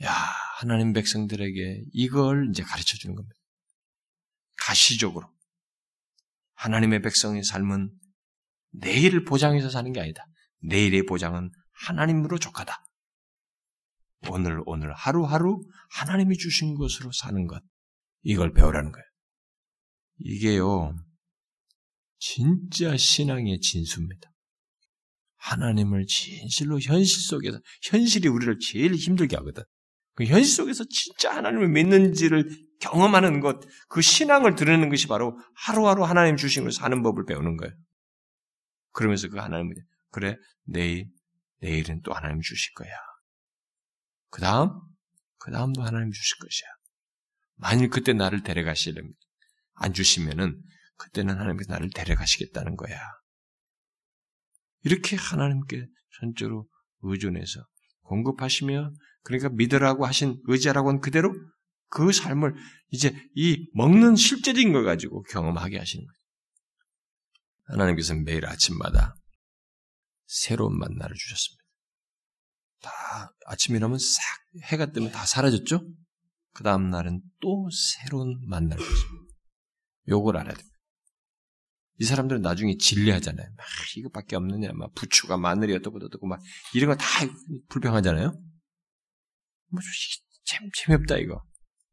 야, 하나님 백성들에게 이걸 이제 가르쳐 주는 겁니다. 가시적으로. 하나님의 백성의 삶은 내일을 보장해서 사는 게 아니다. 내일의 보장은 하나님으로 족하다. 오늘, 오늘 하루하루 하나님이 주신 것으로 사는 것. 이걸 배우라는 거예요. 이게요, 진짜 신앙의 진수입니다. 하나님을 진실로 현실 속에서, 현실이 우리를 제일 힘들게 하거든. 그 현실 속에서 진짜 하나님을 믿는지를 경험하는 것, 그 신앙을 드러내는 것이 바로 하루하루 하나님 주신 걸 사는 법을 배우는 거예요. 그러면서 그 하나님을, 그래, 내일, 내일은 또 하나님 주실 거야. 그 다음, 그 다음도 하나님 주실 것이야. 만일 그때 나를 데려가시려면, 안 주시면은, 그때는 하나님께서 나를 데려가시겠다는 거야. 이렇게 하나님께 전적으로 의존해서 공급하시며 그러니까 믿으라고 하신 의지하라고 한 그대로 그 삶을 이제 이 먹는 실제적인 걸 가지고 경험하게 하시는 거예요. 하나님께서 매일 아침마다 새로운 만나를 주셨습니다. 다 아침이라면 싹 해가 뜨면 다 사라졌죠? 그 다음 날은 또 새로운 만나를 주셨습니다. 요걸 알아야 됩니다. 이 사람들은 나중에 진리하잖아요. 막 이것밖에 없느냐, 막 부추가 마늘이 어떻고 어떻고 막 이런 거 다 불평하잖아요. 뭐 참 재미없다 이거.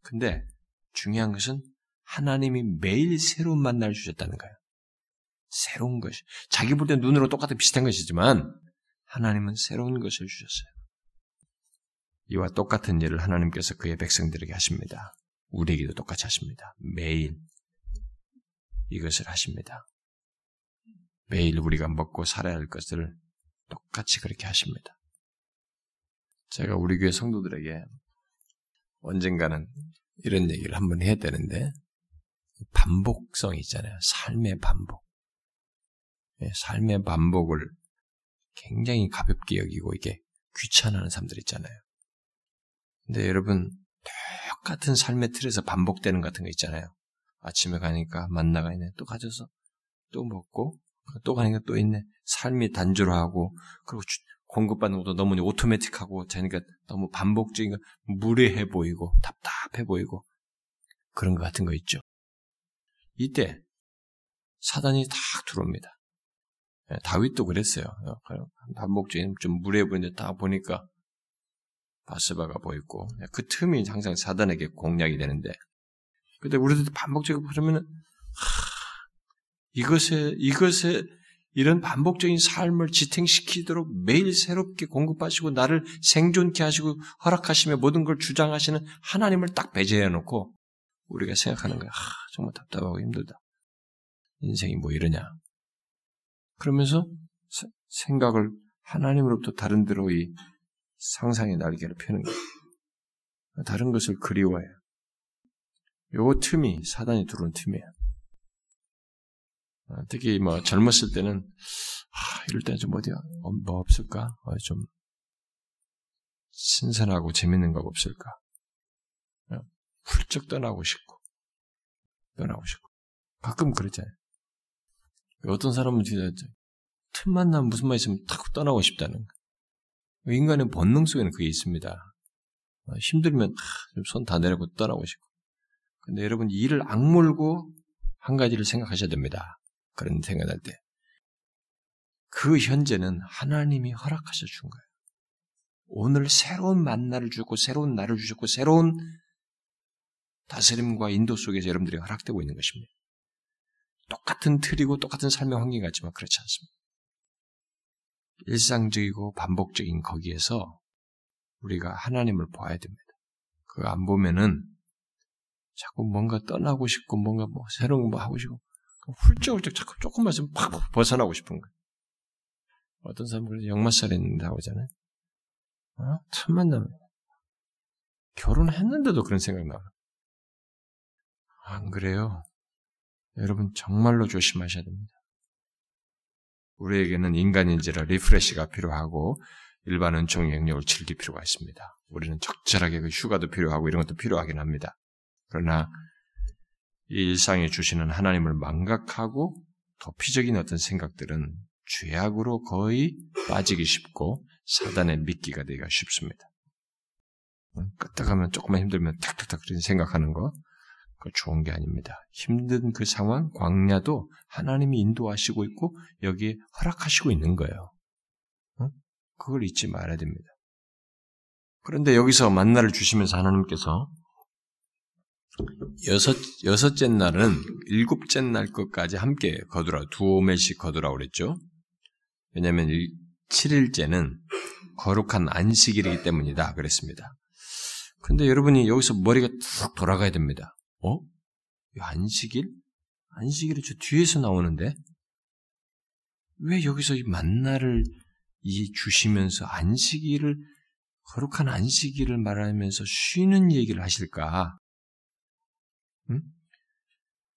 근데 중요한 것은 하나님이 매일 새로운 만나를 주셨다는 거예요. 새로운 것이 자기 볼 때 눈으로 똑같은 비슷한 것이지만 하나님은 새로운 것을 주셨어요. 이와 똑같은 일을 하나님께서 그의 백성들에게 하십니다. 우리에게도 똑같이 하십니다. 매일 이것을 하십니다. 매일 우리가 먹고 살아야 할 것을 똑같이 그렇게 하십니다. 제가 우리 교회 성도들에게 언젠가는 이런 얘기를 한번 해야 되는데 반복성 있잖아요. 삶의 반복. 예, 삶의 반복을 굉장히 가볍게 여기고 이게 귀찮아하는 사람들 있잖아요. 근데 여러분 똑같은 삶의 틀에서 반복되는 같은 거 있잖아요. 아침에 가니까 만나가 있네. 또 가져서 또 먹고 또 가니까 또 있네. 삶이 단조로하고 그리고 공급받는 것도 너무 오토매틱하고 되니까 너무 반복적인 거 무례해 보이고 답답해 보이고 그런 것 같은 거 있죠. 이때 사단이 딱 들어옵니다. 예, 다윗도 그랬어요. 어, 반복적인 좀 무례해 보이는데 다 보니까 바스바가 보였고 그 틈이 항상 사단에게 공략이 되는데 근데 우리도 반복적으로 보면은 이것에 이것에 이런 반복적인 삶을 지탱시키도록 매일 새롭게 공급하시고 나를 생존케 하시고 허락하시며 모든 걸 주장하시는 하나님을 딱 배제해 놓고 우리가 생각하는 거야. 아, 정말 답답하고 힘들다. 인생이 뭐 이러냐. 그러면서 생각을 하나님으로부터 다른 데로 이 상상의 날개를 펴는 거예요. 다른 것을 그리워해요. 요 틈이 사단이 들어온 틈이에요. 어, 특히 뭐 젊었을 때는 아, 이럴 때는 좀 어디야 어, 뭐 없을까? 어, 좀 신선하고 재밌는 거 없을까? 어, 훌쩍 떠나고 싶고 떠나고 싶고 가끔 그러잖아요. 어떤 사람은 진짜 틈만 나면 무슨 말 있으면 탁 떠나고 싶다는 거. 인간의 본능 속에는 그게 있습니다. 힘들면 손 다 내려고 떠나고 싶고. 근데 여러분 일을 악물고 한 가지를 생각하셔야 됩니다. 그런 생각할 때. 그 현재는 하나님이 허락하셔 준 거예요. 오늘 새로운 만나를 주고 새로운 날을 주셨고 새로운 다스림과 인도 속에서 여러분들이 허락되고 있는 것입니다. 똑같은 틀이고 똑같은 삶의 환경 같지만 그렇지 않습니다. 일상적이고 반복적인 거기에서 우리가 하나님을 봐야 됩니다. 그거 안 보면은 자꾸 뭔가 떠나고 싶고 뭔가 뭐 새로운 거 하고 싶고 훌쩍훌쩍 자꾸 조금만 있으면 팍 벗어나고 싶은 거예요. 어떤 사람은 있는다고 하잖아요. 어? 틈만 나면. 결혼했는데도 그런 생각 나와요. 안 그래요? 여러분 정말로 조심하셔야 됩니다. 우리에게는 인간인지라 refresh가 필요하고 일반 은총 영역을 즐길 필요가 있습니다. 우리는 적절하게 그 휴가도 필요하고 이런 것도 필요하긴 합니다. 그러나 이 일상에 주시는 하나님을 망각하고 도피적인 어떤 생각들은 죄악으로 거의 빠지기 쉽고 사단의 미끼가 되기가 쉽습니다. 끄떡하면 조금만 힘들면 탁탁탁 생각하는 거그 좋은 게 아닙니다. 힘든 그 상황, 광야도 하나님이 인도하시고 있고 여기에 허락하시고 있는 거예요. 그걸 잊지 말아야 됩니다. 그런데 여기서 만나를 주시면서 하나님께서 여섯, 여섯째 날은 일곱째 날 것까지 함께 거두라, 두 오멜씩 거두라 그랬죠? 왜냐하면 7일째는 거룩한 안식일이기 때문이다. 그랬습니다. 근데 여러분이 여기서 머리가 툭 돌아가야 됩니다. 어? 안식일? 안식일이 저 뒤에서 나오는데? 왜 여기서 이 만나를 이 주시면서 안식일을, 거룩한 안식일을 말하면서 쉬는 얘기를 하실까?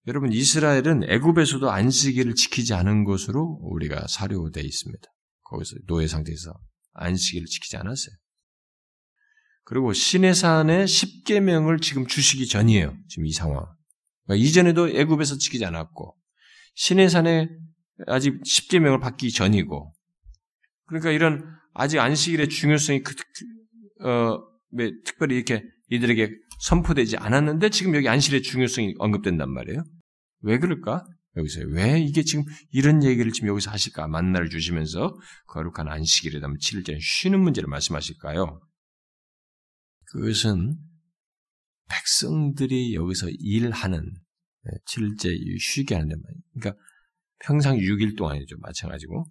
응? 여러분 이스라엘은 애굽에서도 안식일을 지키지 않은 것으로 우리가 사료되어 있습니다. 거기서 노예 상태에서 안식일을 지키지 않았어요. 그리고 시내산의 10계명을 지금 주시기 전이에요. 지금 이 상황. 그러니까 이전에도 애굽에서 지키지 않았고 시내산에 아직 10계명을 받기 전이고 그러니까 이런 아직 안식일의 중요성이 그, 어, 특별히 이렇게 이들에게 선포되지 않았는데 지금 여기 안식일의 중요성이 언급된단 말이에요. 왜 그럴까? 여기서 왜 이게 지금 이런 얘기를 지금 여기서 하실까? 만나를 주시면서 거룩한 안식일에 담은 7일째 쉬는 문제를 말씀하실까요? 그것은 백성들이 여기서 일하는 7일째 쉬게 하는 데 그러니까 평상 6일 동안이죠. 마찬가지고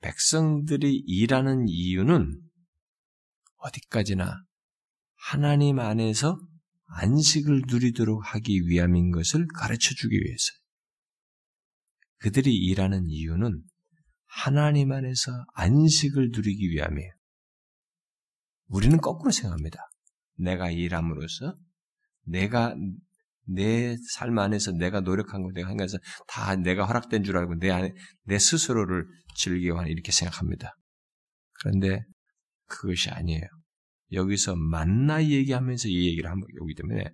백성들이 일하는 이유는 어디까지나 하나님 안에서 안식을 누리도록 하기 위함인 것을 가르쳐 주기 위해서. 그들이 일하는 이유는 하나님 안에서 안식을 누리기 위함이에요. 우리는 거꾸로 생각합니다. 내가 일함으로써 내가 내 삶 안에서 내가 노력한 거, 내가 한 것에서 다 내가 허락된 줄 알고 내 안에 내 스스로를 즐기고 하는 이렇게 생각합니다. 그런데 그것이 아니에요. 여기서 만나 얘기하면서 이 얘기를 하고 있기 때문에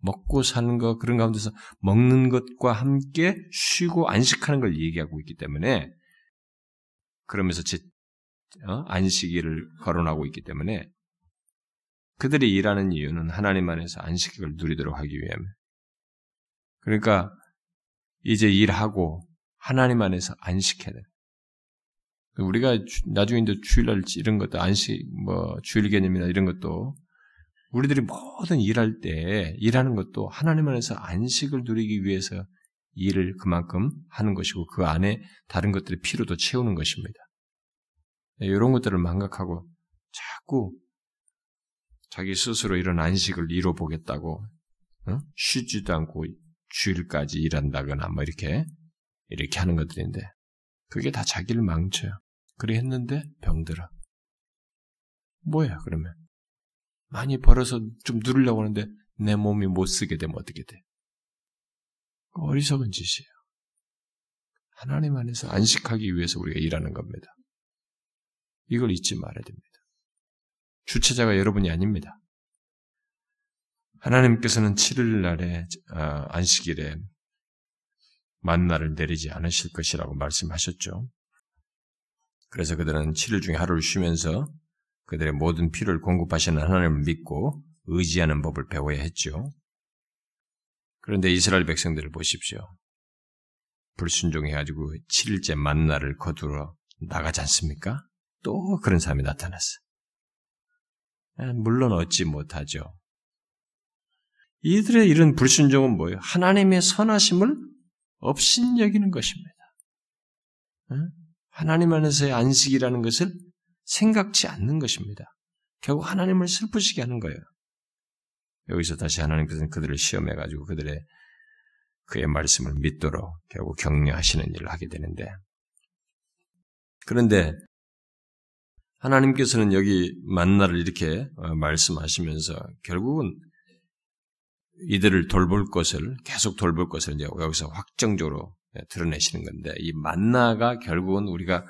먹고 사는 것 그런 가운데서 먹는 것과 함께 쉬고 안식하는 걸 얘기하고 있기 때문에 그러면서 제 어? 안식일을 거론하고 있기 때문에 그들이 일하는 이유는 하나님 안에서 안식을 누리도록 하기 위함. 그러니까 이제 일하고 하나님 안에서 안식해야 돼. 우리가 나중에 이제 주일날 이런 것도 안식, 뭐 주일 개념이나 이런 것도 우리들이 모든 일할 때 일하는 것도 하나님 안에서 안식을 누리기 위해서 일을 그만큼 하는 것이고 그 안에 다른 것들의 피로도 채우는 것입니다. 이런 것들을 망각하고 자꾸 자기 스스로 이런 안식을 이뤄보겠다고 어? 쉬지도 않고 주일까지 일한다거나 뭐 이렇게 이렇게 하는 것들인데 그게 다 자기를 망쳐요. 그래 했는데 병들어. 뭐야 그러면? 많이 벌어서 좀 누르려고 하는데 내 몸이 못 쓰게 되면 어떻게 돼? 어리석은 짓이에요. 하나님 안에서 안식하기 위해서 우리가 일하는 겁니다. 이걸 잊지 말아야 됩니다. 주체자가 여러분이 아닙니다. 하나님께서는 7일 날에 아, 안식일에 만나를 내리지 않으실 것이라고 말씀하셨죠. 그래서 그들은 7일 중에 하루를 쉬면서 그들의 모든 필요를 공급하시는 하나님을 믿고 의지하는 법을 배워야 했죠. 그런데 이스라엘 백성들을 보십시오. 불순종해가지고 7일째 만나를 거두러 나가지 않습니까? 또 그런 사람이 나타났어. 물론 얻지 못하죠. 이들의 이런 불순종은 뭐예요? 하나님의 선하심을 없인 여기는 것입니다. 하나님 안에서의 안식이라는 것을 생각지 않는 것입니다. 결국 하나님을 슬프시게 하는 거예요. 여기서 다시 하나님께서는 그들을 시험해가지고 그들의 그의 말씀을 믿도록 결국 격려하시는 일을 하게 되는데 그런데 하나님께서는 여기 만나를 이렇게 어, 말씀하시면서 결국은 이들을 돌볼 것을 계속 돌볼 것을 이제 여기서 확정적으로 예, 드러내시는 건데 이 만나가 결국은 우리가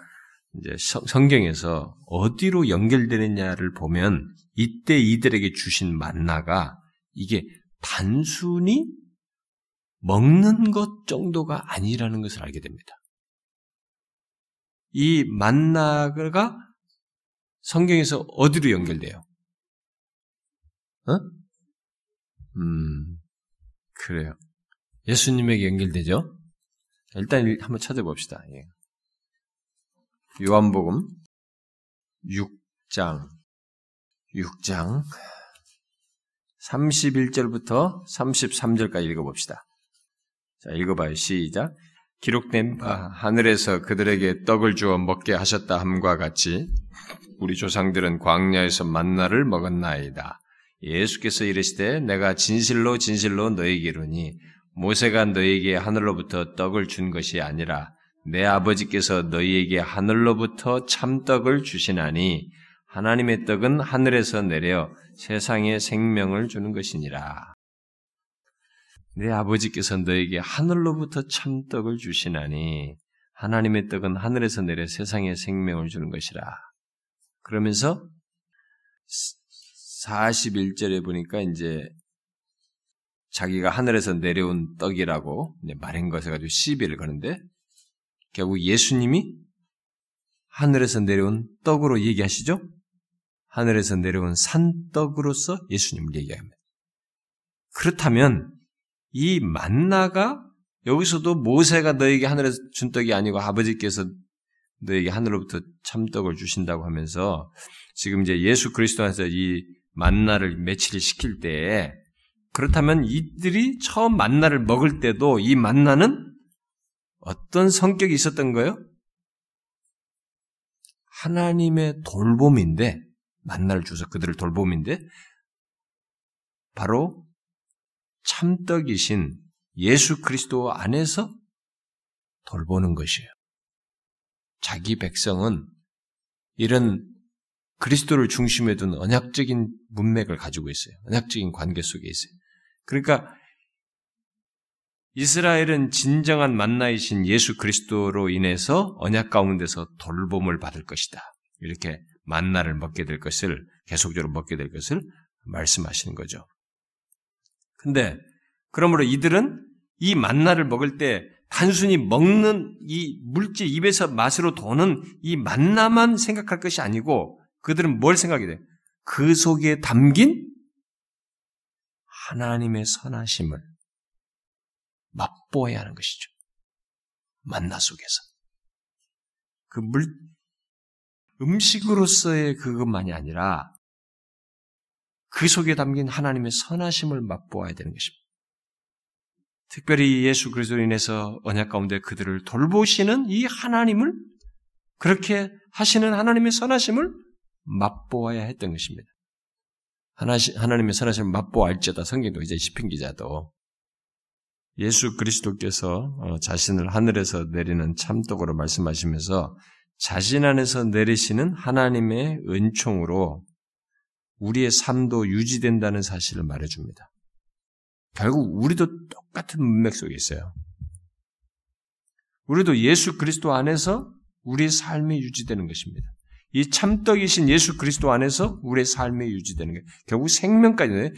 이제 성경에서 어디로 연결되느냐를 보면 이때 이들에게 주신 만나가 이게 단순히 먹는 것 정도가 아니라는 것을 알게 됩니다. 이 만나가 성경에서 어디로 연결돼요? 어? 음, 그래요. 예수님에게 연결되죠? 일단 한번 찾아봅시다. 예. 요한복음 6장 6장 31절부터 33절까지 읽어봅시다. 자, 읽어봐요. 시작. 기록된 바 하늘에서 그들에게 떡을 주어 먹게 하셨다 함과 같이 우리 조상들은 광야에서 만나를 먹었나이다. 예수께서 이르시되 내가 진실로 진실로 너에게 이르니 모세가 너에게 하늘로부터 떡을 준 것이 아니라 내 아버지께서 너희에게 하늘로부터 참떡을 주시나니 하나님의 떡은 하늘에서 내려 세상에 생명을 주는 것이니라. 내 아버지께서 너에게 하늘로부터 참떡을 주시나니 하나님의 떡은 하늘에서 내려 세상에 생명을 주는 것이라. 그러면서 41절에 보니까 이제 자기가 하늘에서 내려온 떡이라고 말한 것을 가지고 시비를 거는데 결국 예수님이 하늘에서 내려온 떡으로 얘기하시죠? 하늘에서 내려온 산떡으로서 예수님을 얘기합니다. 그렇다면 이 만나가 여기서도 모세가 너에게 하늘에서 준 떡이 아니고 아버지께서 너에게 하늘로부터 참떡을 주신다고 하면서 지금 이제 예수 그리스도 안에서 이 만나를 매치를 시킬 때 그렇다면 이들이 처음 만나를 먹을 때도 이 만나는 어떤 성격이 있었던 거예요? 하나님의 돌봄인데 만나를 주서 그들을 돌봄인데 바로 참떡이신 예수 그리스도 안에서 돌보는 것이에요. 자기 백성은 이런 그리스도를 중심에 둔 언약적인 문맥을 가지고 있어요. 언약적인 관계 속에 있어요. 그러니까 이스라엘은 진정한 만나이신 예수 그리스도로 인해서 언약 가운데서 돌봄을 받을 것이다. 이렇게 만나를 먹게 될 것을 계속적으로 먹게 될 것을 말씀하시는 거죠. 근데 그러므로 이들은 이 만나를 먹을 때 단순히 먹는 이 물질 입에서 맛으로 도는 이 만나만 생각할 것이 아니고 그들은 뭘 생각이 돼? 그 속에 담긴 하나님의 선하심을 맛보아야 하는 것이죠. 만나 속에서. 그 물, 음식으로서의 그것만이 아니라 그 속에 담긴 하나님의 선하심을 맛보아야 되는 것입니다. 특별히 예수 그리스도로 인해서 언약 가운데 그들을 돌보시는 이 하나님을 그렇게 하시는 하나님의 선하심을 맛보아야 했던 것입니다. 하나님의 선하심을 맛보알지어다 성경도 이제 시편 기자도 예수 그리스도께서 어, 자신을 하늘에서 내리는 참독으로 말씀하시면서 자신 안에서 내리시는 하나님의 은총으로 우리의 삶도 유지된다는 사실을 말해줍니다. 결국 우리도 똑같은 문맥 속에 있어요. 우리도 예수 그리스도 안에서 우리의 삶이 유지되는 것입니다. 이 참떡이신 예수 그리스도 안에서 우리의 삶이 유지되는 게 결국 생명까지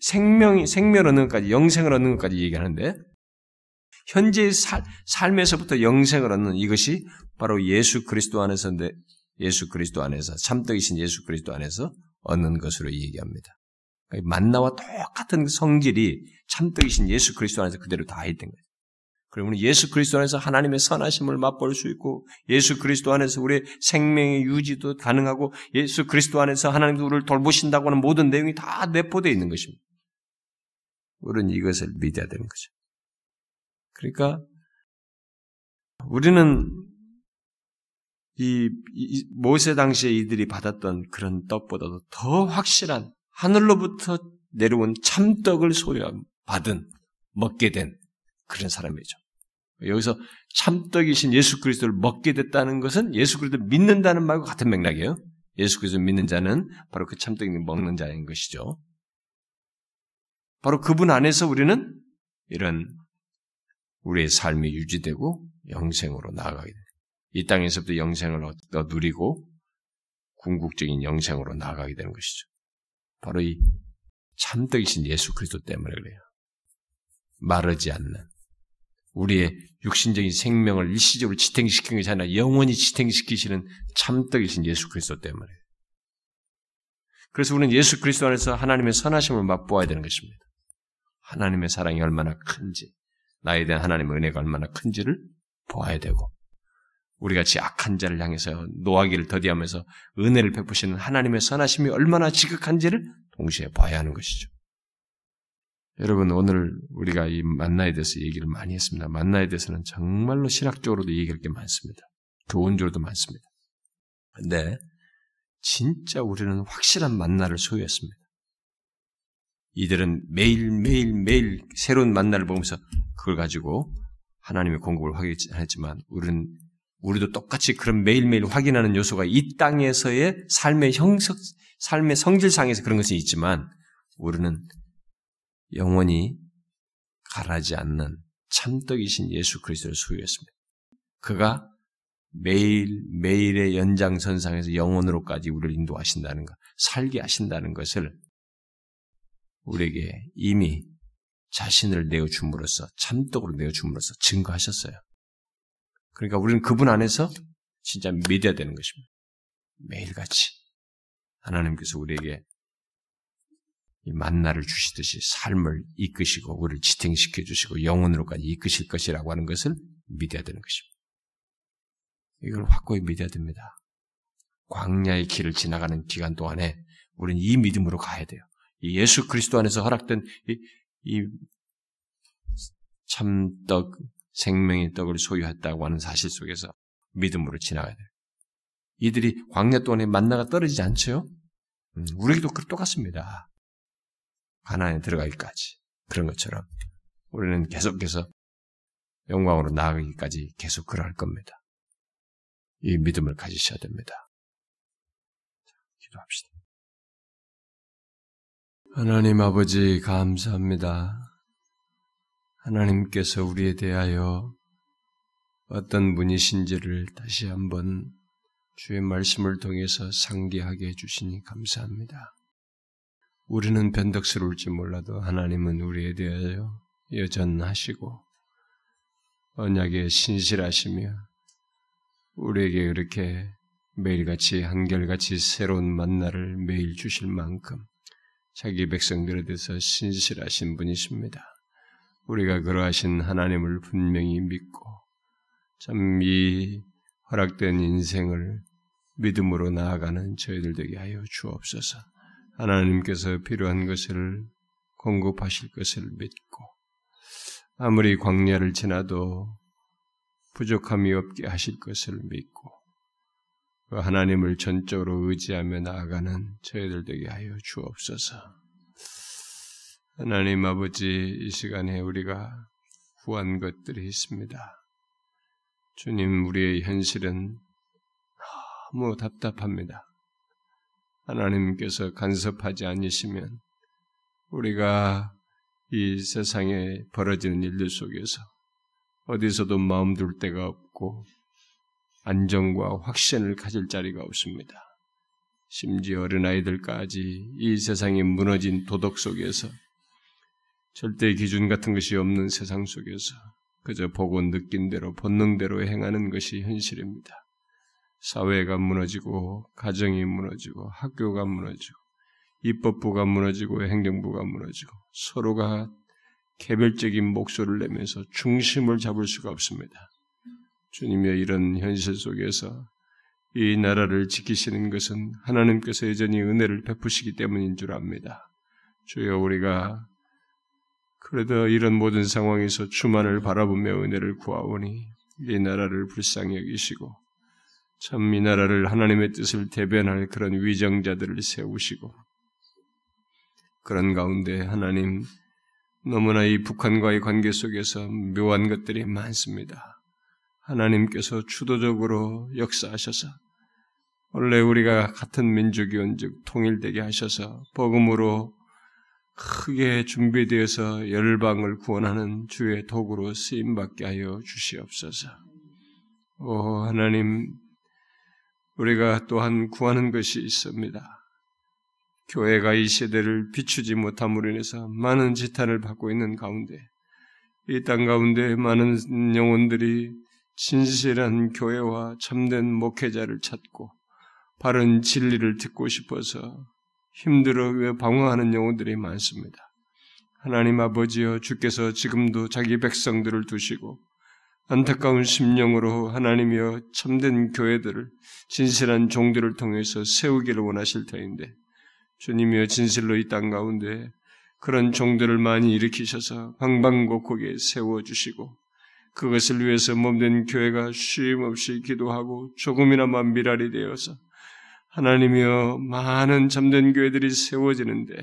생명이 생명 얻는 것까지 영생을 얻는 것까지 얘기하는데 현재의 살, 삶에서부터 영생을 얻는 이것이 바로 예수 그리스도 안에서 예수 그리스도 안에서 참떡이신 예수 그리스도 안에서 얻는 것으로 얘기합니다. 그러니까 만나와 똑같은 성질이 참떡이신 예수 그리스도 안에서 그대로 다 있던 거예요. 그러면 예수 그리스도 안에서 하나님의 선하심을 맛볼 수 있고 예수 그리스도 안에서 우리의 생명의 유지도 가능하고 예수 그리스도 안에서 하나님도 우리를 돌보신다고 하는 모든 내용이 다 내포되어 있는 것입니다. 우리는 이것을 믿어야 되는 거죠. 그러니까 우리는 이, 이 모세 당시에 이들이 받았던 그런 떡보다도 더 확실한 하늘로부터 내려온 참떡을 소유 받은 먹게 된 그런 사람이죠. 여기서 참떡이신 예수 그리스도를 먹게 됐다는 것은 예수 그리스도를 믿는다는 말과 같은 맥락이에요. 예수 그리스도를 믿는 자는 바로 그 참떡이 먹는 자인 것이죠. 바로 그분 안에서 우리는 이런 우리의 삶이 유지되고 영생으로 나아가게 돼요. 이 땅에서부터 영생을 얻어 누리고 궁극적인 영생으로 나아가게 되는 것이죠. 바로 이 참떡이신 예수 그리스도 때문에 그래요. 마르지 않는 우리의 육신적인 생명을 일시적으로 지탱시키는 것이 아니라 영원히 지탱시키시는 참떡이신 예수 그리스도 때문에. 그래서 우리는 예수 그리스도 안에서 하나님의 선하심을 맛보아야 되는 것입니다. 하나님의 사랑이 얼마나 큰지, 나에 대한 하나님의 은혜가 얼마나 큰지를 보아야 되고, 우리 같이 악한 자를 향해서 노하기를 더디하면서 은혜를 베푸시는 하나님의 선하심이 얼마나 지극한지를 동시에 봐야 하는 것이죠. 여러분 오늘 우리가 이 만나에 대해서 얘기를 많이 했습니다. 만나에 대해서는 정말로 신학적으로도 얘기할 게 많습니다. 교훈적으로도 많습니다. 근데 진짜 우리는 확실한 만나를 소유했습니다. 이들은 매일 매일 매일 새로운 만나를 보면서 그걸 가지고 하나님의 공급을 확인했지만 우리는 우리도 똑같이 그런 매일매일 확인하는 요소가 이 땅에서의 삶의 형석, 삶의 성질상에서 그런 것이 있지만 우리는 영원히 가라지 않는 참떡이신 예수 그리스도를 소유했습니다. 그가 매일 매일의 연장선상에서 영원으로까지 우리를 인도하신다는 것, 살게 하신다는 것을 우리에게 이미 자신을 내어 줌으로써 참떡으로 내어 줌으로써 증거하셨어요. 그러니까 우리는 그분 안에서 진짜 믿어야 되는 것입니다. 매일같이 하나님께서 우리에게 이 만나를 주시듯이 삶을 이끄시고 우리를 지탱시켜 주시고 영혼으로까지 이끄실 것이라고 하는 것을 믿어야 되는 것입니다. 이걸 확고히 믿어야 됩니다. 광야의 길을 지나가는 기간 동안에 우리는 이 믿음으로 가야 돼요. 이 예수 그리스도 안에서 허락된 이, 이 참떡, 생명의 떡을 소유했다고 하는 사실 속에서 믿음으로 지나가야 돼요. 이들이 광야 동안에 만나가 떨어지지 않죠? 음, 우리도 똑같습니다. 가나안에 들어가기까지 그런 것처럼 우리는 계속해서 영광으로 나아가기까지 계속 그러할 겁니다. 이 믿음을 가지셔야 됩니다. 기도합시다. 하나님 아버지 감사합니다. 하나님께서 우리에 대하여 어떤 분이신지를 다시 한번 주의 말씀을 통해서 상기하게 해주시니 감사합니다. 우리는 변덕스러울지 몰라도 하나님은 우리에 대하여 여전하시고 언약에 신실하시며 우리에게 그렇게 매일같이 한결같이 새로운 만나를 매일 주실 만큼 자기 백성들에 대해서 신실하신 분이십니다. 우리가 그러하신 하나님을 분명히 믿고 참 이 허락된 인생을 믿음으로 나아가는 저희들 되게 하여 주옵소서. 하나님께서 필요한 것을 공급하실 것을 믿고 아무리 광야를 지나도 부족함이 없게 하실 것을 믿고 그 하나님을 전적으로 의지하며 나아가는 저희들 되게 하여 주옵소서. 하나님 아버지 이 시간에 우리가 구한 것들이 있습니다. 주님 우리의 현실은 너무 답답합니다. 하나님께서 간섭하지 않으시면 우리가 이 세상에 벌어지는 일들 속에서 어디서도 마음 둘 데가 없고 안정과 확신을 가질 자리가 없습니다. 심지어 어린아이들까지 이 세상이 무너진 도덕 속에서 절대 기준 같은 것이 없는 세상 속에서 그저 보고 느낀 대로 본능대로 행하는 것이 현실입니다. 사회가 무너지고 가정이 무너지고 학교가 무너지고 입법부가 무너지고 행정부가 무너지고 서로가 개별적인 목소리를 내면서 중심을 잡을 수가 없습니다. 주님의 이런 현실 속에서 이 나라를 지키시는 것은 하나님께서 여전히 은혜를 베푸시기 때문인 줄 압니다. 주여 우리가 그래도 이런 모든 상황에서 주만을 바라보며 은혜를 구하오니 이 나라를 불쌍히 여기시고 참이 나라를 하나님의 뜻을 대변할 그런 위정자들을 세우시고 그런 가운데 하나님 너무나 이 북한과의 관계 속에서 묘한 것들이 많습니다. 하나님께서 주도적으로 역사하셔서 원래 우리가 같은 민족이온즉 통일되게 하셔서 복음으로 크게 준비되어서 열방을 구원하는 주의 도구로 쓰임 받게 하여 주시옵소서. 오 하나님 우리가 또한 구하는 것이 있습니다. 교회가 이 세대를 비추지 못함으로 인해서 많은 지탄을 받고 있는 가운데 이 땅 가운데 많은 영혼들이 진실한 교회와 참된 목회자를 찾고 바른 진리를 듣고 싶어서 힘들어 방황하는 영혼들이 많습니다. 하나님 아버지여 주께서 지금도 자기 백성들을 두시고 안타까운 심령으로 하나님이여 참된 교회들을 진실한 종들을 통해서 세우기를 원하실 터인데 주님이여 진실로 이 땅 가운데 그런 종들을 많이 일으키셔서 방방곡곡에 세워주시고 그것을 위해서 몸된 교회가 쉼없이 기도하고 조금이나마 미랄이 되어서 하나님이여 많은 참된 교회들이 세워지는데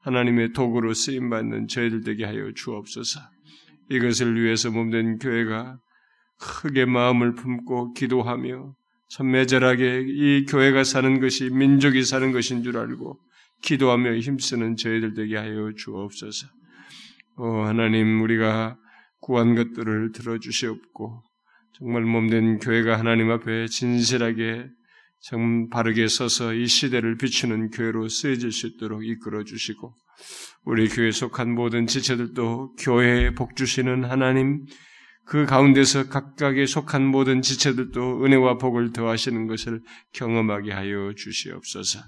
하나님의 도구로 쓰임받는 저희들 되게 하여 주옵소서. 이것을 위해서 몸된 교회가 크게 마음을 품고 기도하며 참 매절하게 이 교회가 사는 것이 민족이 사는 것인 줄 알고 기도하며 힘쓰는 저희들 되게 하여 주옵소서. 오 하나님 우리가 구한 것들을 들어주시옵고 정말 몸된 교회가 하나님 앞에 진실하게 정 바르게 서서 이 시대를 비추는 교회로 쓰여질 수 있도록 이끌어 주시고 우리 교회에 속한 모든 지체들도 교회에 복 주시는 하나님 그 가운데서 각각에 속한 모든 지체들도 은혜와 복을 더하시는 것을 경험하게 하여 주시옵소서.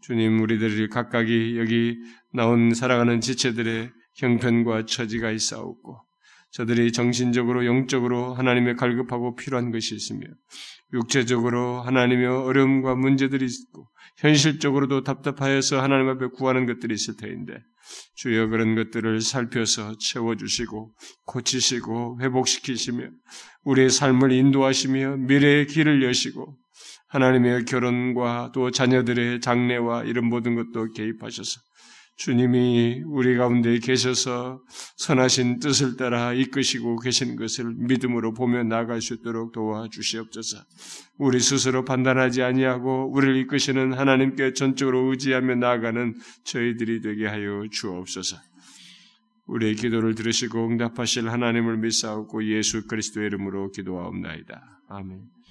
주님 우리들이 각각이 여기 나온 살아가는 지체들의 형편과 처지가 있사옵고 저들이 정신적으로 영적으로 하나님의 갈급하고 필요한 것이 있으며 육체적으로 하나님의 어려움과 문제들이 있고 현실적으로도 답답하여서 하나님 앞에 구하는 것들이 있을 터인데 주여 그런 것들을 살펴서 채워주시고 고치시고 회복시키시며 우리의 삶을 인도하시며 미래의 길을 여시고 하나님의 결혼과 또 자녀들의 장래와 이런 모든 것도 개입하셔서 주님이 우리 가운데 계셔서 선하신 뜻을 따라 이끄시고 계신 것을 믿음으로 보며 나아갈 수 있도록 도와주시옵소서. 우리 스스로 판단하지 아니하고 우리를 이끄시는 하나님께 전적으로 의지하며 나아가는 저희들이 되게 하여 주옵소서. 우리의 기도를 들으시고 응답하실 하나님을 믿사옵고 예수 그리스도의 이름으로 기도하옵나이다. 아멘.